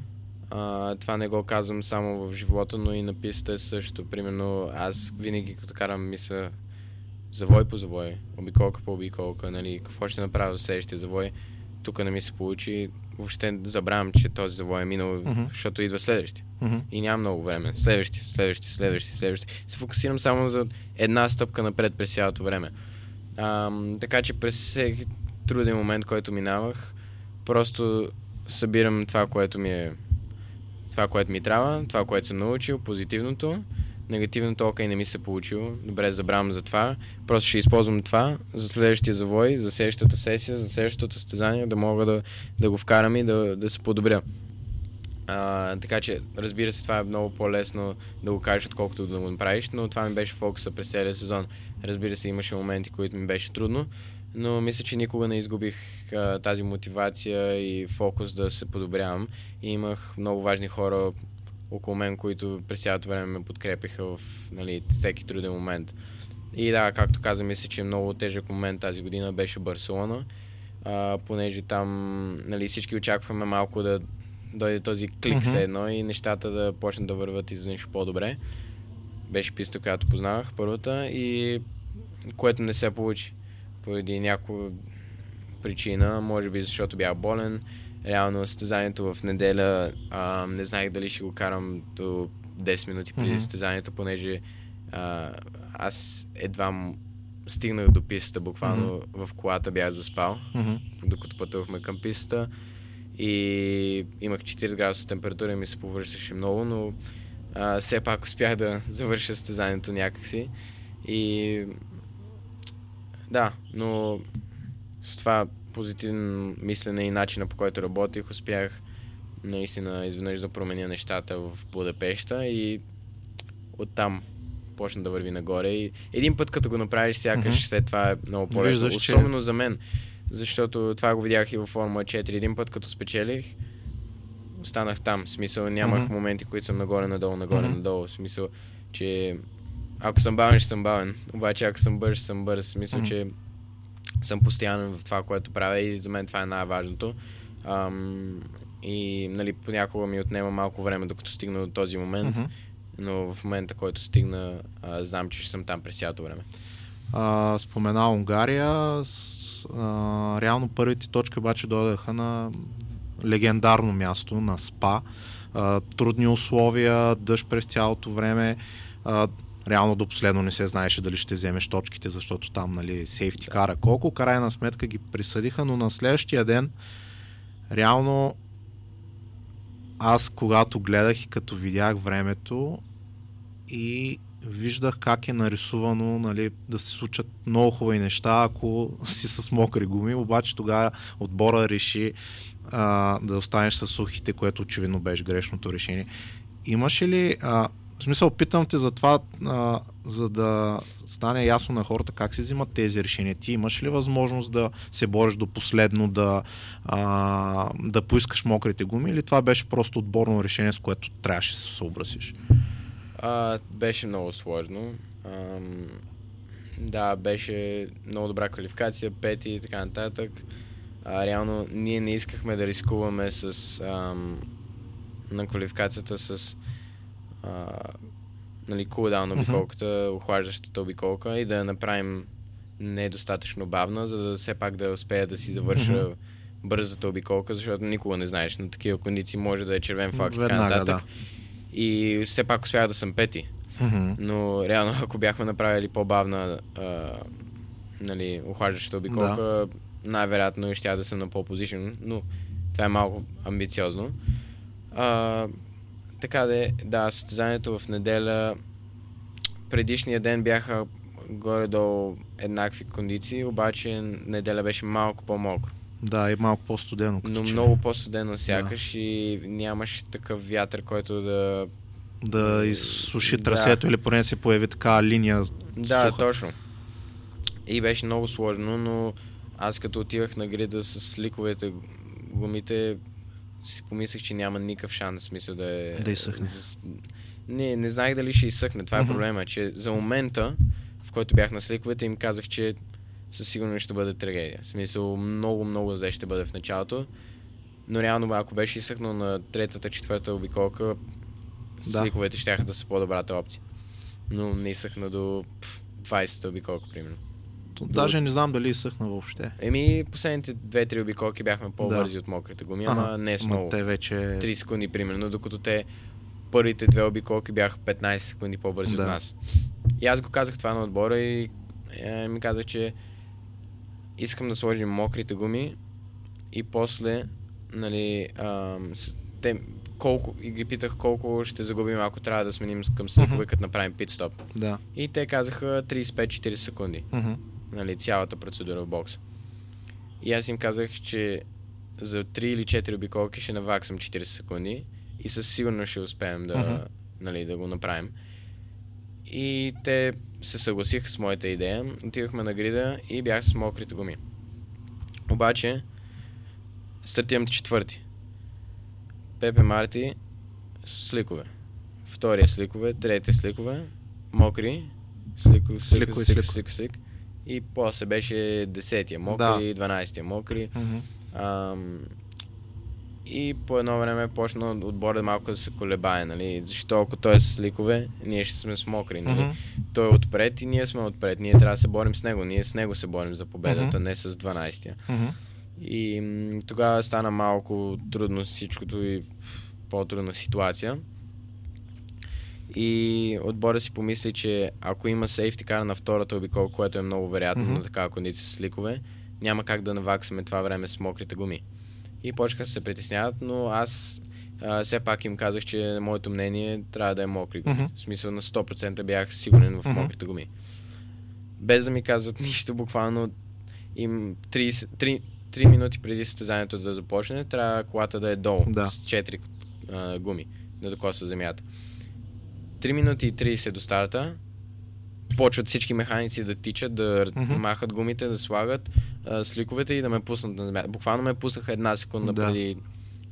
А, това не го казвам само в живота, но и на писта е също. Примерно аз винаги като карам мисля завой по завой, обиколка по обиколка, нали, какво ще направя в следващия завой. Тук не ми се получи, въобще забравям, че този завой е минал, mm-hmm. защото идва следващия. Mm-hmm. И нямам много време. Следващи, следващи, следващи, следващи. Се фокусирам само за една стъпка напред през цялото време. А, така че през всеки труден момент, който минавах, просто събирам това, което ми е това, което ми трябва, това, което съм научил, позитивното, негативното, окей, не ми се получило, добре, забравям за това, просто ще използвам това за следващия завой, за следващата сесия, за следващото състезание, да мога да, да го вкарам и да, да се подобря. А, така че, разбира се, това е много по-лесно да го кажеш, отколкото да го направиш, но това ми беше фокуса през целия сезон. Разбира се, имаше моменти, които ми беше трудно, но мисля, че никога не изгубих а, тази мотивация и фокус да се подобрявам. И имах много важни хора около мен, които през цялото време ме подкрепиха в нали, всеки труден момент. И да, както каза, мисля, че много тежък момент тази година беше Барселона, а, понеже там нали, всички очакваме малко да дойде този клик mm-hmm. все едно и нещата да почнат да върват и за нещо по-добре. Беше писта, която познавах първата и което не се получи поради някаква причина, може би защото бях болен. Реално състезанието в неделя а, не знаех дали ще го карам до 10 минути преди mm-hmm. състезанието, понеже а, аз едва стигнах до пистата, буквално mm-hmm. в колата бях заспал, mm-hmm. докато пътувахме към пистата и имах 40 градуса температура и ми се повръщаше много, но а, все пак успях да завърша състезанието някакси и да, но с това позитивно мислене и начина по който работих, успях наистина изведнъж да променя нещата в Будапешта и оттам почна да върви нагоре. И един път като го направиш, сякаш mm-hmm. след това е много по-лесно. Особено че... за мен, защото това го видях и във Формула 4. Един път като спечелих, останах там. В смисъл нямах mm-hmm. моменти, които съм нагоре, надолу, нагоре, mm-hmm. В смисъл, че ако съм бавен, ще съм бавен. Обаче ако съм бърз, съм бърз. Мисля, mm-hmm. че съм постоянен в това, което правя и за мен това е най-важното. Ам, и нали, понякога ми отнема малко време, докато стигна до този момент. Mm-hmm. Но в момента, който стигна, а, знам, че ще съм там през цялото време. А, спомена Унгария. С, а, реално първите точки обаче дойдаха на легендарно място, на СПА. А, трудни условия, дъжд през цялото време. А, реално до последно не се знаеше дали ще вземеш точките, защото там нали, сейфти кара колко. Крайна сметка ги присъдиха, но на следващия ден реално аз когато гледах и като видях времето и виждах как е нарисувано нали, да се случат много хубави неща, ако [laughs] си с мокри гуми, обаче тогава отбора реши а, да останеш с сухите, което очевидно беше грешното решение. Имаше ли, а, в смисъл, питам те за това, а, за да стане ясно на хората как се взимат тези решения. Ти имаш ли възможност да се бориш до последно, да, а, да поискаш мокрите гуми или това беше просто отборно решение, с което трябваше да се съобразиш? Беше много сложно. Ам, да, беше много добра квалификация, пети и така нататък. А, реално ние не искахме да рискуваме с ам, на квалификацията с а, нали, кулдаун обиколката, mm-hmm. охлаждащата обиколка и да я направим недостатъчно бавна, за да все пак да успея да си завърша mm-hmm. бързата обиколка, защото никога не знаеш. На такива кондиции може да е червен факт и така нататък. Да. И все пак успях да съм пети. Mm-hmm. Но реално, ако бяхме направили по-бавна а, нали, охлаждащата обиколка, да. най-вероятно ще да съм на по-позишен, но това е малко амбициозно. А, така де, да, състезанието в неделя, предишния ден бяха горе-долу еднакви кондиции, обаче неделя беше малко по-мокро. Да, и малко по-студено. Но че... много по-студено сякаш да. и нямаше такъв вятър, който да... Да изсуши да. трасето или поне се появи така линия Да, суха. точно. И беше много сложно, но аз като отивах на грида с ликовете гумите, си помислих, че няма никакъв шанс, смисъл да е... Да изсъхне. Не, не знаех дали ще изсъхне. Това е mm-hmm. проблема, че за момента, в който бях на сликовете, им казах, че със сигурност ще бъде трагедия. В смисъл, много, много зле ще бъде в началото. Но реално, ако беше изсъхнал на третата, четвърта обиколка, да. сликовете ще да са по-добрата опция. Но не изсъхна до 20-та обиколка, примерно. Даже не знам дали изсъхна въобще. Еми, последните 2-3 обиколки бяхме по-бързи да. от мокрите гуми, ама ага, не с много. Те вече... 3 секунди, примерно, докато те първите две обиколки бяха 15 секунди по-бързи да. от нас. И аз го казах това на отбора и е, ми казах, че искам да сложим мокрите гуми и после, нали, ам, те, колко, и ги питах колко ще загубим, ако трябва да сменим към mm-hmm. като направим пит-стоп. Да. И те казаха 35-40 секунди. Mm-hmm. Нали, цялата процедура в бокса. И аз им казах, че за 3 или 4 обиколки ще наваксам 40 секунди и със сигурност ще успеем да, mm-hmm. нали, да го направим. И те се съгласиха с моята идея. Отивахме на грида и бях с мокрите гуми. Обаче, стартирам четвърти. Пепе Марти, сликове. Втория сликове, третия сликове, мокри, слико, слико, слико, слико, слико, слико. И после беше десетия мокри, да. 12-я мокри. Mm-hmm. Ам, и по едно време почна отбора малко да се колебае, нали? Защо ако той е с ликове, ние ще сме с мокри, нали? Mm-hmm. Той е отпред и ние сме отпред. Ние трябва да се борим с него. Ние с него се борим за победата, mm-hmm. не с 12-я. Mm-hmm. И м- тогава стана малко трудно всичкото и по-трудна ситуация. И отбора си помисли, че ако има сейфти кара на втората обикол, което е много вероятно mm-hmm. на такава кондиция с ликове, няма как да наваксаме това време с мокрите гуми и почнаха да се притесняват, но аз а, все пак им казах, че моето мнение трябва да е мокри гуми. Mm-hmm. В смисъл на 100% бях сигурен в mm-hmm. мокрите гуми. Без да ми казват [laughs] нищо, буквално им 30, 3, 3 минути преди състезанието да започне, трябва колата да е долу да. с 4 а, гуми да докосва земята. 3 минути и 30 до старта, почват всички механици да тичат, да mm-hmm. махат гумите, да слагат а, сликовете и да ме пуснат на земята. Буквално ме пуснаха една секунда да. преди.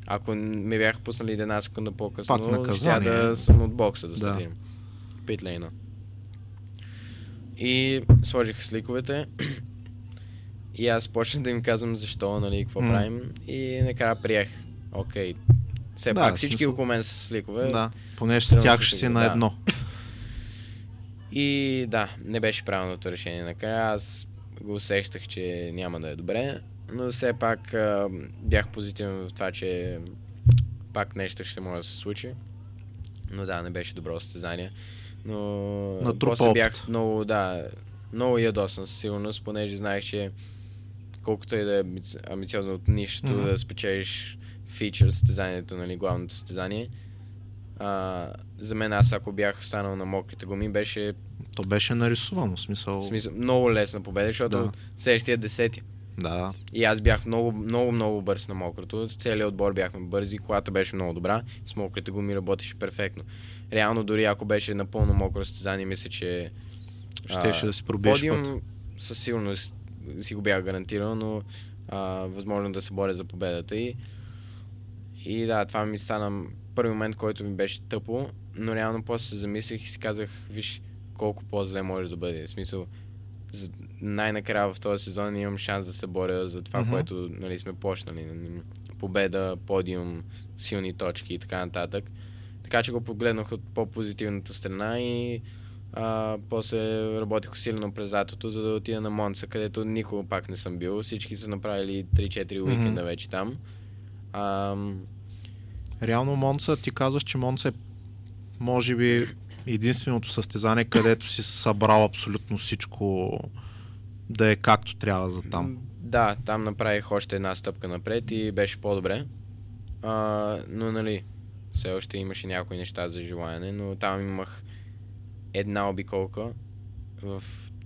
Ако ме бяха пуснали една секунда по-късно, ще да съм от бокса да стартирам. Да. Питлейна. И сложих сликовете. [clears throat] и аз почнах да им казвам защо, нали, какво mm. правим. И накрая приех. Окей. Все да, пак всички смисъл... около мен са сликове. Да, понеже с тях ще си на едно. И да, не беше правилното решение накрая. Аз го усещах, че няма да е добре, но все пак а, бях позитивен в това, че пак нещо ще може да се случи. Но да, не беше добро състезание. Но На после бях много, да, много ядосан със сигурност, понеже знаех, че колкото и да е амбициозно от нищото mm-hmm. да спечелиш фичър състезанието, нали, главното състезание, А, за мен аз ако бях останал на мокрите гуми, беше То беше нарисувано, в смисъл. в смисъл, много лесна победа, защото Да. следващия десети. Да. И аз бях много, много, много бърз на мокрото. Целият отбор бяхме бързи, колата беше много добра, с мокрите гуми работеше перфектно. Реално дори ако беше напълно мокро състезание, мисля, че Щеше да си пробиеш път. подиум със сигурност си го бях гарантирал, но а, възможно да се боря за победата и и да, това ми стана първи момент, който ми беше тъпо, но реално после се замислих и си казах, виж колко по-зле може да бъде. В смисъл, най-накрая в този сезон имам шанс да се боря за това, Мгм. което нали, сме почнали. Нали, Победа, подиум, силни точки и така нататък. Така че го погледнах от по-позитивната страна и а, после работих усилено през лятото, за да отида на Монца, където никога пак не съм бил. Всички са направили 3-4 Мгм. уикенда вече там. Ам, Реално Монца, ти казваш, че Монца е може би единственото състезание, където си събрал абсолютно всичко да е както трябва за там. Да, там направих още една стъпка напред и беше по-добре. А, но нали, все още имаше някои неща за желаяне, но там имах една обиколка в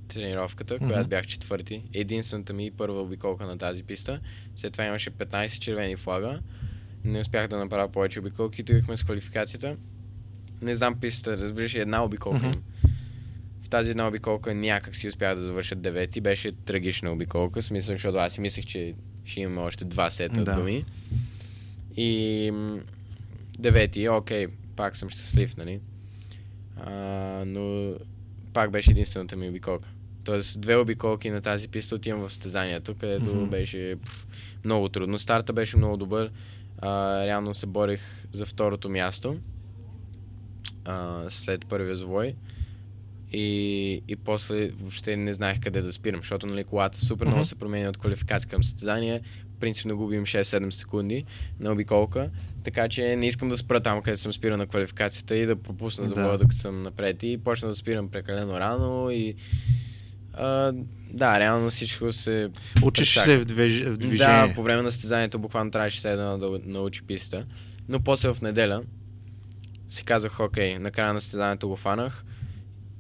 тренировката, Мгм. която бях четвърти. Единствената ми първа обиколка на тази писта. След това имаше 15 червени флага. Не успях да направя повече обиколки. Отидохме с квалификацията. Не знам пистата, разбираш, една обиколка. Им. В тази една обиколка някак си успях да завърша девети. Беше трагична обиколка, смисъл, защото аз си мислех, че ще имаме още два сета Да. от гуми. И девети, окей, пак съм щастлив, нали? А, но пак беше единствената ми обиколка. Тоест, две обиколки на тази писта отивам в състезанието, където Мгм. беше пф, много трудно. Старта беше много добър. А, реално се борех за второто място а, след първия завой. И, и после въобще не знаех къде да спирам, защото нали, колата супер много се променя от квалификация към състезание. Принципно губим 6-7 секунди на обиколка, така че не искам да спра там, където съм спирал на квалификацията и да пропусна завоя, Да. докато съм напред. И почна да спирам прекалено рано и а, да, реално всичко се Учиш се в, движ... в движение. да, по време на състезанието буквално трябваше едно да научи писта. Но после в неделя си казах, окей, накрая на състезанието го фанах.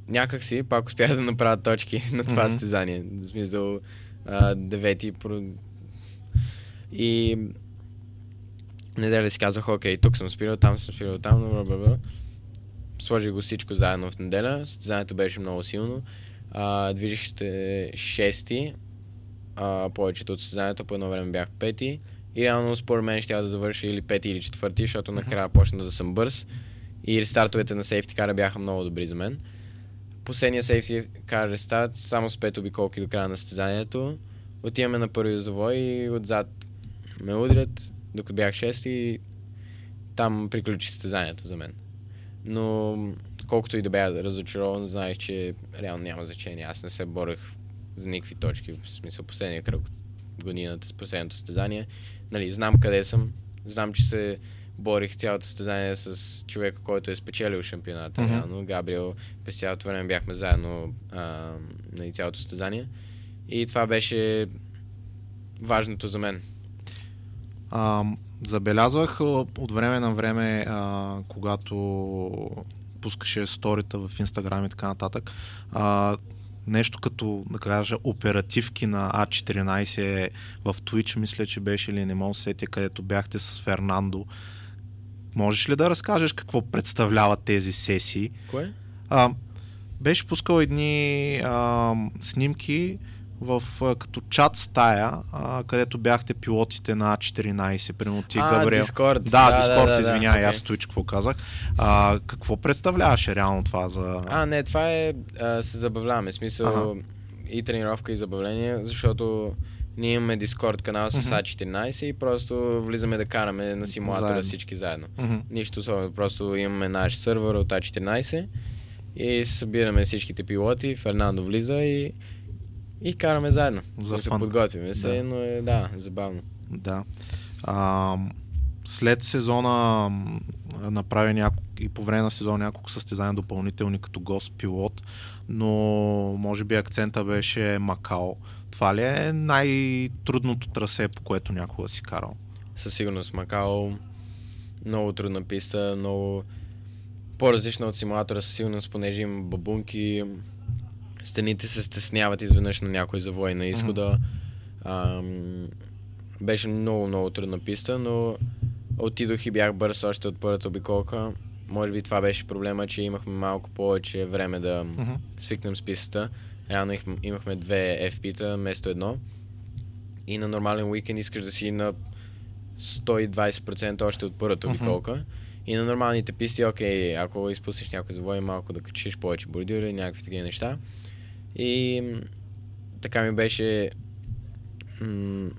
Някак си пак успях да направя точки [laughs] на това Мгм. състезание. В смисъл а, девети. Про... И неделя си казах, окей, тук съм спирал, там съм спирал, там, бла, бла, бла. Сложих го всичко заедно в неделя. Състезанието беше много силно. А, движих се шести, а, повечето от състезанието по едно време бях пети. И реално според мен ще да завърша или пети или четвърти, защото накрая почна да съм бърз. И рестартовете на сейфти кара бяха много добри за мен. Последния сейфти кар рестарт, само с пет обиколки до края на състезанието. Отиваме на първи завой и отзад ме удрят, докато бях шести и там приключи състезанието за мен. Но колкото и да бях разочарован, знаех, че реално няма значение. Аз не се борех за никакви точки. В смисъл последния кръг от годината с последното състезание. Нали, знам къде съм. Знам, че се борих цялото състезание с човека, който е спечелил шампионата. Mm-hmm. Реално, Габриел, през цялото време бяхме заедно а, на цялото състезание. И това беше важното за мен. А, забелязвах от време на време, а, когато пускаше сторита в Инстаграм и така нататък, а, нещо като, да кажа, оперативки на А14 в Twitch, мисля, че беше или не мога сетя, където бяхте с Фернандо. Можеш ли да разкажеш какво представляват тези сесии? Кое? А, беше пускал едни а, снимки в като чат стая, а, където бяхте пилотите на А14, примерно ти, а, Габриел. Дискорд. Да, Дискорд, да, извинявай, окей. аз Twitch какво казах. А, какво представляваше реално това за... А, не, това е, а, се забавляваме, смисъл Ага. и тренировка и забавление, защото ние имаме Дискорд канал с Мгм. А14 и просто влизаме да караме на симулатора Заедно. всички заедно. Мгм. Нищо особено, просто имаме наш сървър от А14 и събираме всичките пилоти, Фернандо влиза и, и караме заедно. За фан. подготвяме се, Да. но е, да, забавно. Да. А, след сезона направи няколко, и по време на сезона няколко състезания допълнителни като гост-пилот, но може би акцента беше Макао. Това ли е най-трудното трасе, по което някога си карал? Със сигурност Макао много трудна писта, много по-различна от симулатора със сигурност, понеже има бабунки, стените се стесняват изведнъж на някой завой на изхода. Ам, беше много, много трудна писта, но отидох и бях бърз още от първата обиколка. Може би това беше проблема, че имахме малко повече време да Мгм. свикнем с пистата. Реално имахме две FP-та вместо едно. И на нормален уикенд искаш да си на 120% още от първата обиколка. И на нормалните писти, окей, ако изпуснеш някой завой, малко да качиш повече бордюри, някакви такива неща. И така ми беше м-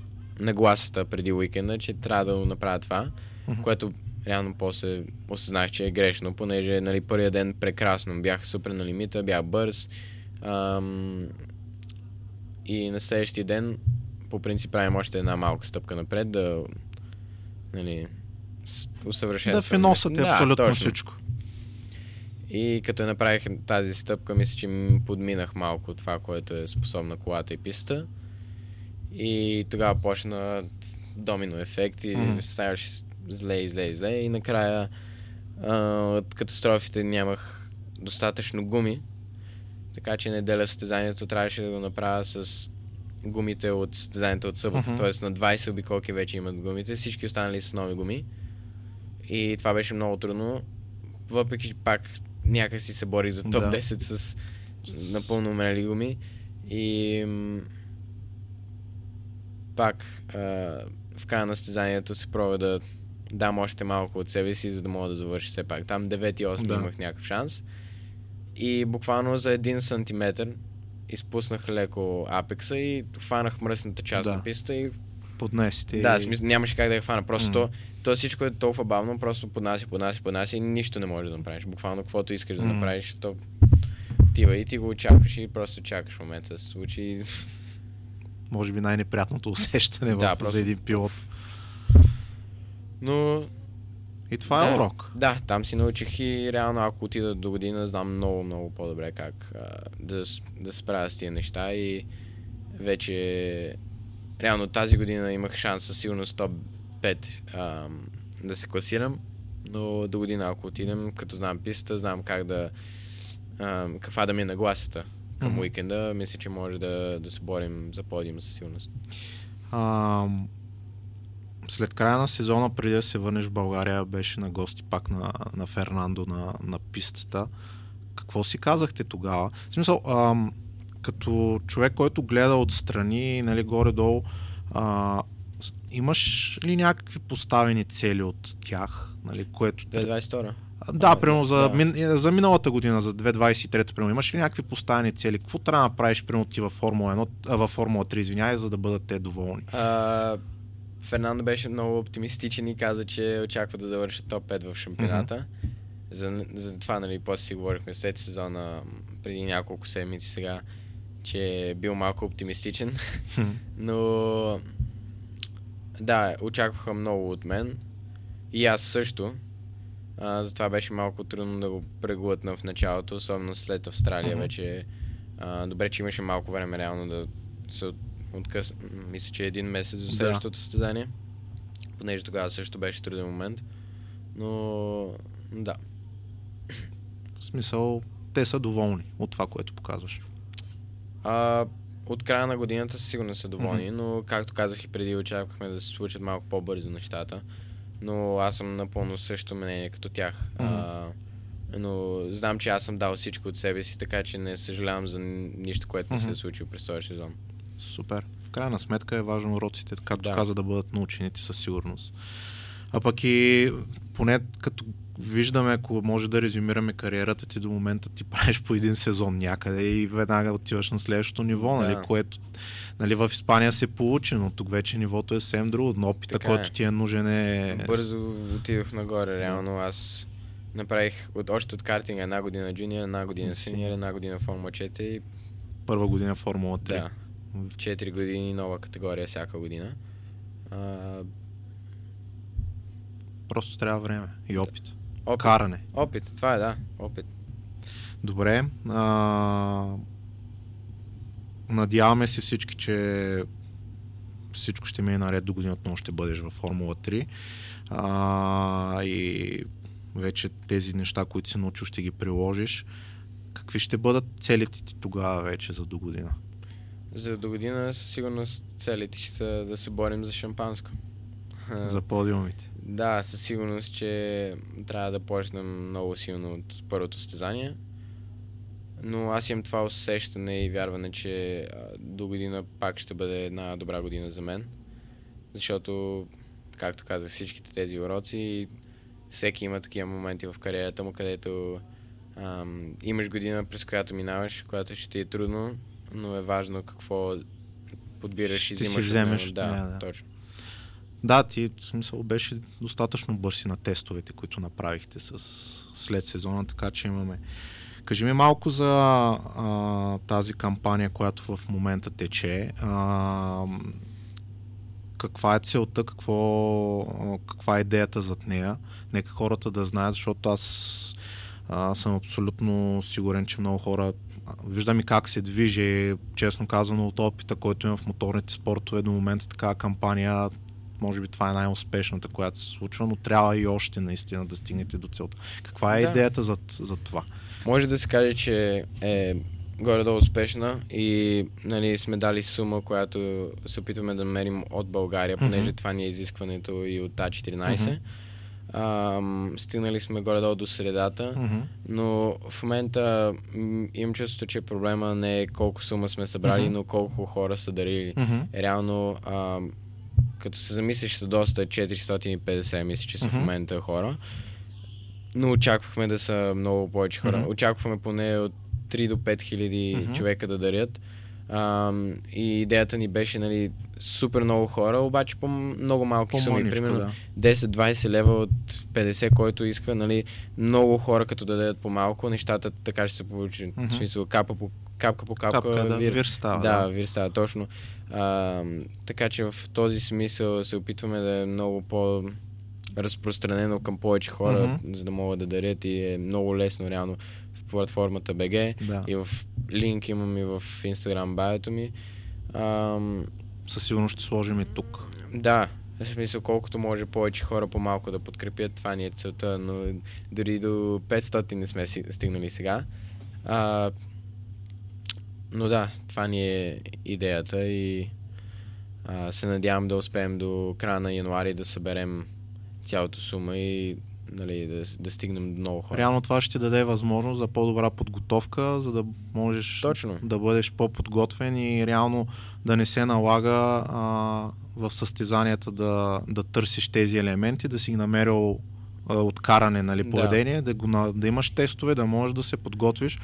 нагласата преди уикенда, че трябва да направя това, Мгм. което реално после осъзнах, че е грешно, понеже нали, първия ден прекрасно, бях супер на лимита, бях бърз. Ам, и на следващия ден по принцип правим още една малка стъпка напред, да нали, Да усъвършенстваме. Да, абсолютно точно. всичко. И като направих тази стъпка, мисля, че м- подминах малко това, което е способна колата и пистата. И тогава почна домино ефект и Мгм. ставаше зле и зле и зле. И накрая а, от катастрофите нямах достатъчно гуми. Така че неделя състезанието трябваше да го направя с гумите от състезанието от събота. Мгм. Тоест на 20 обиколки вече имат гумите. Всички останали с нови гуми. И това беше много трудно. Въпреки че пак някак си се борих за топ Да. 10 с напълно умрели гуми. И м, пак а, в края на състезанието се пробва да дам още малко от себе си, за да мога да завърши все пак. Там 9 и 8 Да. имах някакъв шанс. И буквално за един сантиметр изпуснах леко апекса и фанах мръсната част Да. на пистата и Поднесите. да, и- смисъл, нямаше как да я хвана. Просто М. то, то всичко е толкова бавно, просто поднася, поднася, поднася и нищо не можеш да направиш. Буквално каквото искаш да М. направиш, то отива и ти го очакваш и просто чакаш момента да се случи. Може би най-неприятното усещане Да, в, просто- за един пилот. Но И това е Да. урок. да, там си научих и реално ако отида до година, знам много, много по-добре как а, да, да се справя с тия неща и вече реално тази година имах шанс със сигурност топ 5 а, да се класирам, но до година ако отидем, като знам пистата, знам как да а, каква да ми е нагласата към Мгм. уикенда, мисля, че може да, да се борим за подиум със сигурност. А, след края на сезона, преди да се върнеш в България, беше на гости пак на, на Фернандо на, на пистата. Какво си казахте тогава? В смисъл, ам, като човек, който гледа отстрани, нали, горе-долу, а, имаш ли някакви поставени цели от тях? Нали, което... 2022 А, Да, А, примерно за, да. мин, е, за миналата година, за 2023, примерно, имаш ли някакви поставени цели? Какво трябва да направиш, примерно ти във Формула 1, а, във Формула 3, извинявай, за да бъдат те доволни? А, Фернандо беше много оптимистичен и каза, че очаква да завърши топ 5 в шампионата. За, за това, нали, после си говорихме след сезона, преди няколко седмици сега, че е бил малко оптимистичен. [laughs] Но да, очакваха много от мен. И аз също. А, затова беше малко трудно да го преглътна в началото, особено след Австралия Мгм. вече. А, добре, че имаше малко време реално да се от- откъс... м, Мисля, че един месец до Да. следващото състезание. Понеже тогава също беше труден момент. Но да. В смисъл, те са доволни от това, което показваш. А, от края на годината сигурно са доволни, но както казах и преди, очаквахме да се случат малко по-бързо нещата. Но аз съм напълно също мнение като тях. А, но знам, че аз съм дал всичко от себе си, така че не съжалявам за нищо, което не се е случило през този сезон. Супер. В крайна сметка е важно уроците, както Да. каза, да бъдат научените със сигурност. А пък и поне като виждаме, ако може да резюмираме кариерата ти до момента, ти [laughs] правиш по един сезон някъде и веднага отиваш на следващото ниво, Да. нали, което нали, в Испания се получи, но тук вече нивото е съвсем друго. Но опита, Така който е. ти е нужен е... Бързо отидох нагоре, реално аз направих от, още от картинга една година джуниор, една година синьор, една година Формула 4 и Първа година Формула 3. да, 4 години нова категория всяка година. А, Просто трябва време и опит. Опит, Каране. опит, това е да, опит. Добре. А... Надяваме се всички, че всичко ще мине наред до година, отново ще бъдеш във Формула 3. А, и вече тези неща, които си научил, ще ги приложиш. Какви ще бъдат целите ти тогава вече за до година? За до година със сигурност целите ще са да се борим за шампанско. За подиумите. Да, със сигурност, че трябва да почнем много силно от първото състезание. Но аз имам това усещане и вярване, че до година пак ще бъде една добра година за мен. Защото, както казах, всичките тези уроци, всеки има такива моменти в кариерата му, където ам, имаш година, през която минаваш, която ще ти е трудно, но е важно какво подбираш ще и взимаш. Ще вземеш. Да, да, да, точно. Да, ти в смисъл беше достатъчно бързи на тестовете, които направихте с, след сезона, така че имаме. Кажи ми малко за а, тази кампания, която в момента тече. А, каква е целта, какво, каква е идеята зад нея. Нека хората да знаят, защото аз а, съм абсолютно сигурен, че много хора виждам и как се движи, честно казано, от опита, който има в моторните спортове до момента такава кампания може би това е най-успешната, която се случва, но трябва и още наистина да стигнете до целта. Каква е да. идеята за, за това? Може да се каже, че е горе-долу успешна и нали, сме дали сума, която се опитваме да намерим от България, понеже mm-hmm. това ни е изискването и от А14. Mm-hmm. Ам, стигнали сме горе-долу до средата, mm-hmm. но в момента м- имам чувството, че проблема не е колко сума сме събрали, mm-hmm. но колко хора са дарили. Mm-hmm. Реално ам, като се замислиш са доста 450, мисля, че са mm-hmm. в момента хора. Но очаквахме да са много повече хора. Mm-hmm. Очаквахме поне от 3 до 5 хиляди mm-hmm. човека да дарят. А, и идеята ни беше, нали, супер много хора, обаче по много малки суми. Примерно да. 10-20 лева от 50, който иска, нали, много хора като да дадат по-малко, нещата така ще се получи. Mm-hmm. В смисъл, капа по капка по капка, капка да, вир, вир става. Да, да, вир става, точно. А, така че в този смисъл се опитваме да е много по разпространено към повече хора, mm-hmm. за да могат да дарят и е много лесно реално платформата BG да. и в линк имам и в Instagram байото ми. А, Със сигурност ще сложим и тук. Да, в смисъл, колкото може повече хора по-малко да подкрепят, това ни е целта, но дори до 500 не сме стигнали сега. А, но да, това ни е идеята и а, се надявам да успеем до края на януари да съберем цялата сума и нали, да, да стигнем до много хора. Реално това ще ти даде възможност за по-добра подготовка, за да можеш Точно. да бъдеш по-подготвен и реално да не се налага а, в състезанията да, да търсиш тези елементи, да си ги намерил а, откаране нали, поведение, да. Да, го, да имаш тестове, да можеш да се подготвиш.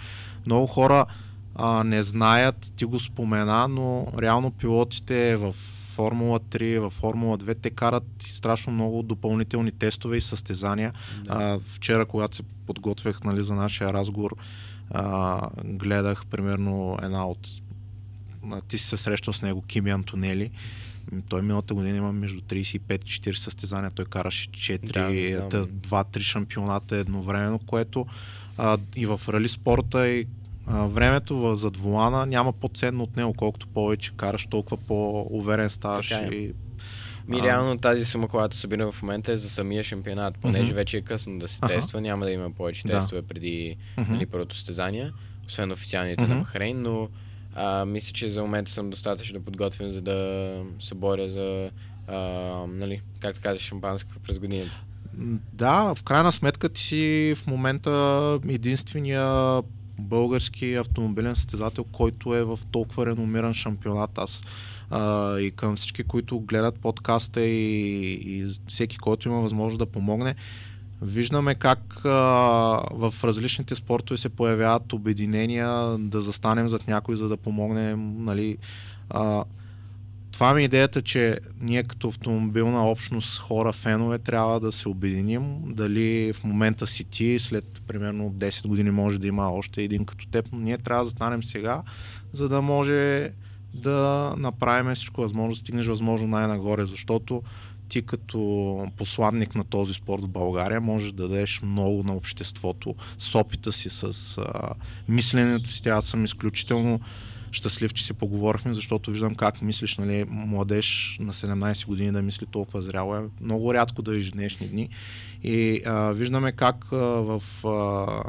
Много хора а, не знаят, ти го спомена, но реално пилотите в Формула 3, в Формула 2, те карат страшно много допълнителни тестове и състезания. Да. А, вчера, когато се подготвях нали, за нашия разговор, а, гледах примерно една от... Ти си се срещал с него, Кими Антонели. Той миналата година има между 35-40 състезания. Той караше 4, да, 2-3 шампионата едновременно, което а, и в рали спорта и а, времето зад вулана няма по-ценно от него, колкото повече караш, толкова по-уверен ставаш. Е. И, ми реално тази сума, която събира в момента е за самия шампионат, понеже mm-hmm. вече е късно да се uh-huh. тества, няма да има повече да. тестове преди mm-hmm. нали, първото състезание, освен официалните mm-hmm. на Махрейн, но а, мисля, че за момента съм достатъчно подготвен, за да се боря за, а, нали, както казах, шампанско през годината. Да, в крайна сметка ти си в момента единствения български автомобилен състезател, който е в толкова реномиран шампионат. Аз а, и към всички, които гледат подкаста и, и всеки, който има възможност да помогне, виждаме как а, в различните спортове се появяват обединения да застанем зад някой, за да помогнем. Нали, а, това ми е идеята, че ние като автомобилна общност, хора, фенове, трябва да се обединим. Дали в момента си ти, след примерно 10 години може да има още един като теб, но ние трябва да застанем сега, за да може да направим всичко възможно, да стигнеш възможно най-нагоре, защото ти като посланник на този спорт в България можеш да дадеш много на обществото с опита си, с а, мисленето си. Аз съм изключително щастлив, че си поговорихме, защото виждам как мислиш, нали, младеж на 17 години да мисли толкова зряло е много рядко да вижда днешни дни. И а, виждаме как а, в а,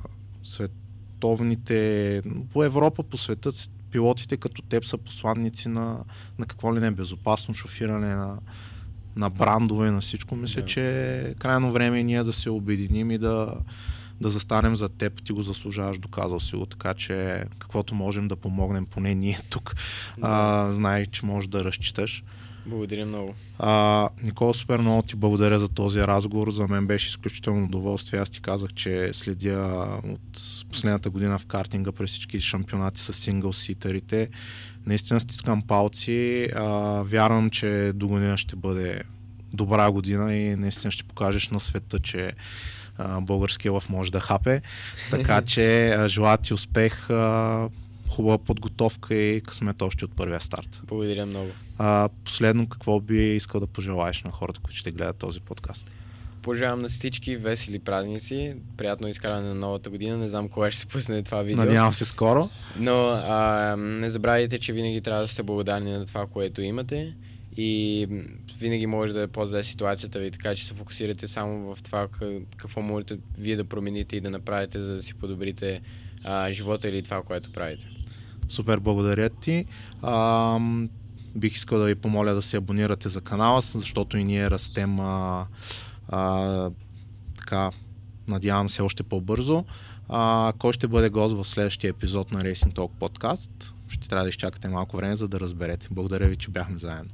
световните, по Европа, по света, пилотите като теб са посланници на, на какво ли не, безопасно шофиране, на, на брандове, на всичко. Мисля, да. че е крайно време е ние да се обединим и да, да застанем за теб. Ти го заслужаваш, доказал си го, така че каквото можем да помогнем, поне ние тук, да. а, знай, че можеш да разчиташ. Благодаря много. А, Никола, супер много ти благодаря за този разговор. За мен беше изключително удоволствие. Аз ти казах, че следя от последната година в картинга през всички шампионати с сингъл ситърите. Наистина стискам палци. А, вярвам, че до година ще бъде добра година и наистина ще покажеш на света, че българския лъв може да хапе. Така че желая ти успех хубава подготовка и късмет още от първия старт. Благодаря много. А, последно, какво би искал да пожелаеш на хората, които ще гледат този подкаст? Пожелавам на всички весели празници, приятно изкарване на новата година. Не знам кога ще се пусне това видео. Надявам се скоро. Но а, не забравяйте, че винаги трябва да сте благодарни на това, което имате и винаги може да е по-зле ситуацията ви, така че се фокусирате само в това какво можете вие да промените и да направите, за да си подобрите а, живота или това, което правите. Супер, благодаря ти. А, бих искал да ви помоля да се абонирате за канала, защото и ние растем а, а, така, надявам се още по-бързо. А, кой ще бъде гост в следващия епизод на Racing Talk подкаст? Ще трябва да изчакате малко време, за да разберете. Благодаря ви, че бяхме заедно.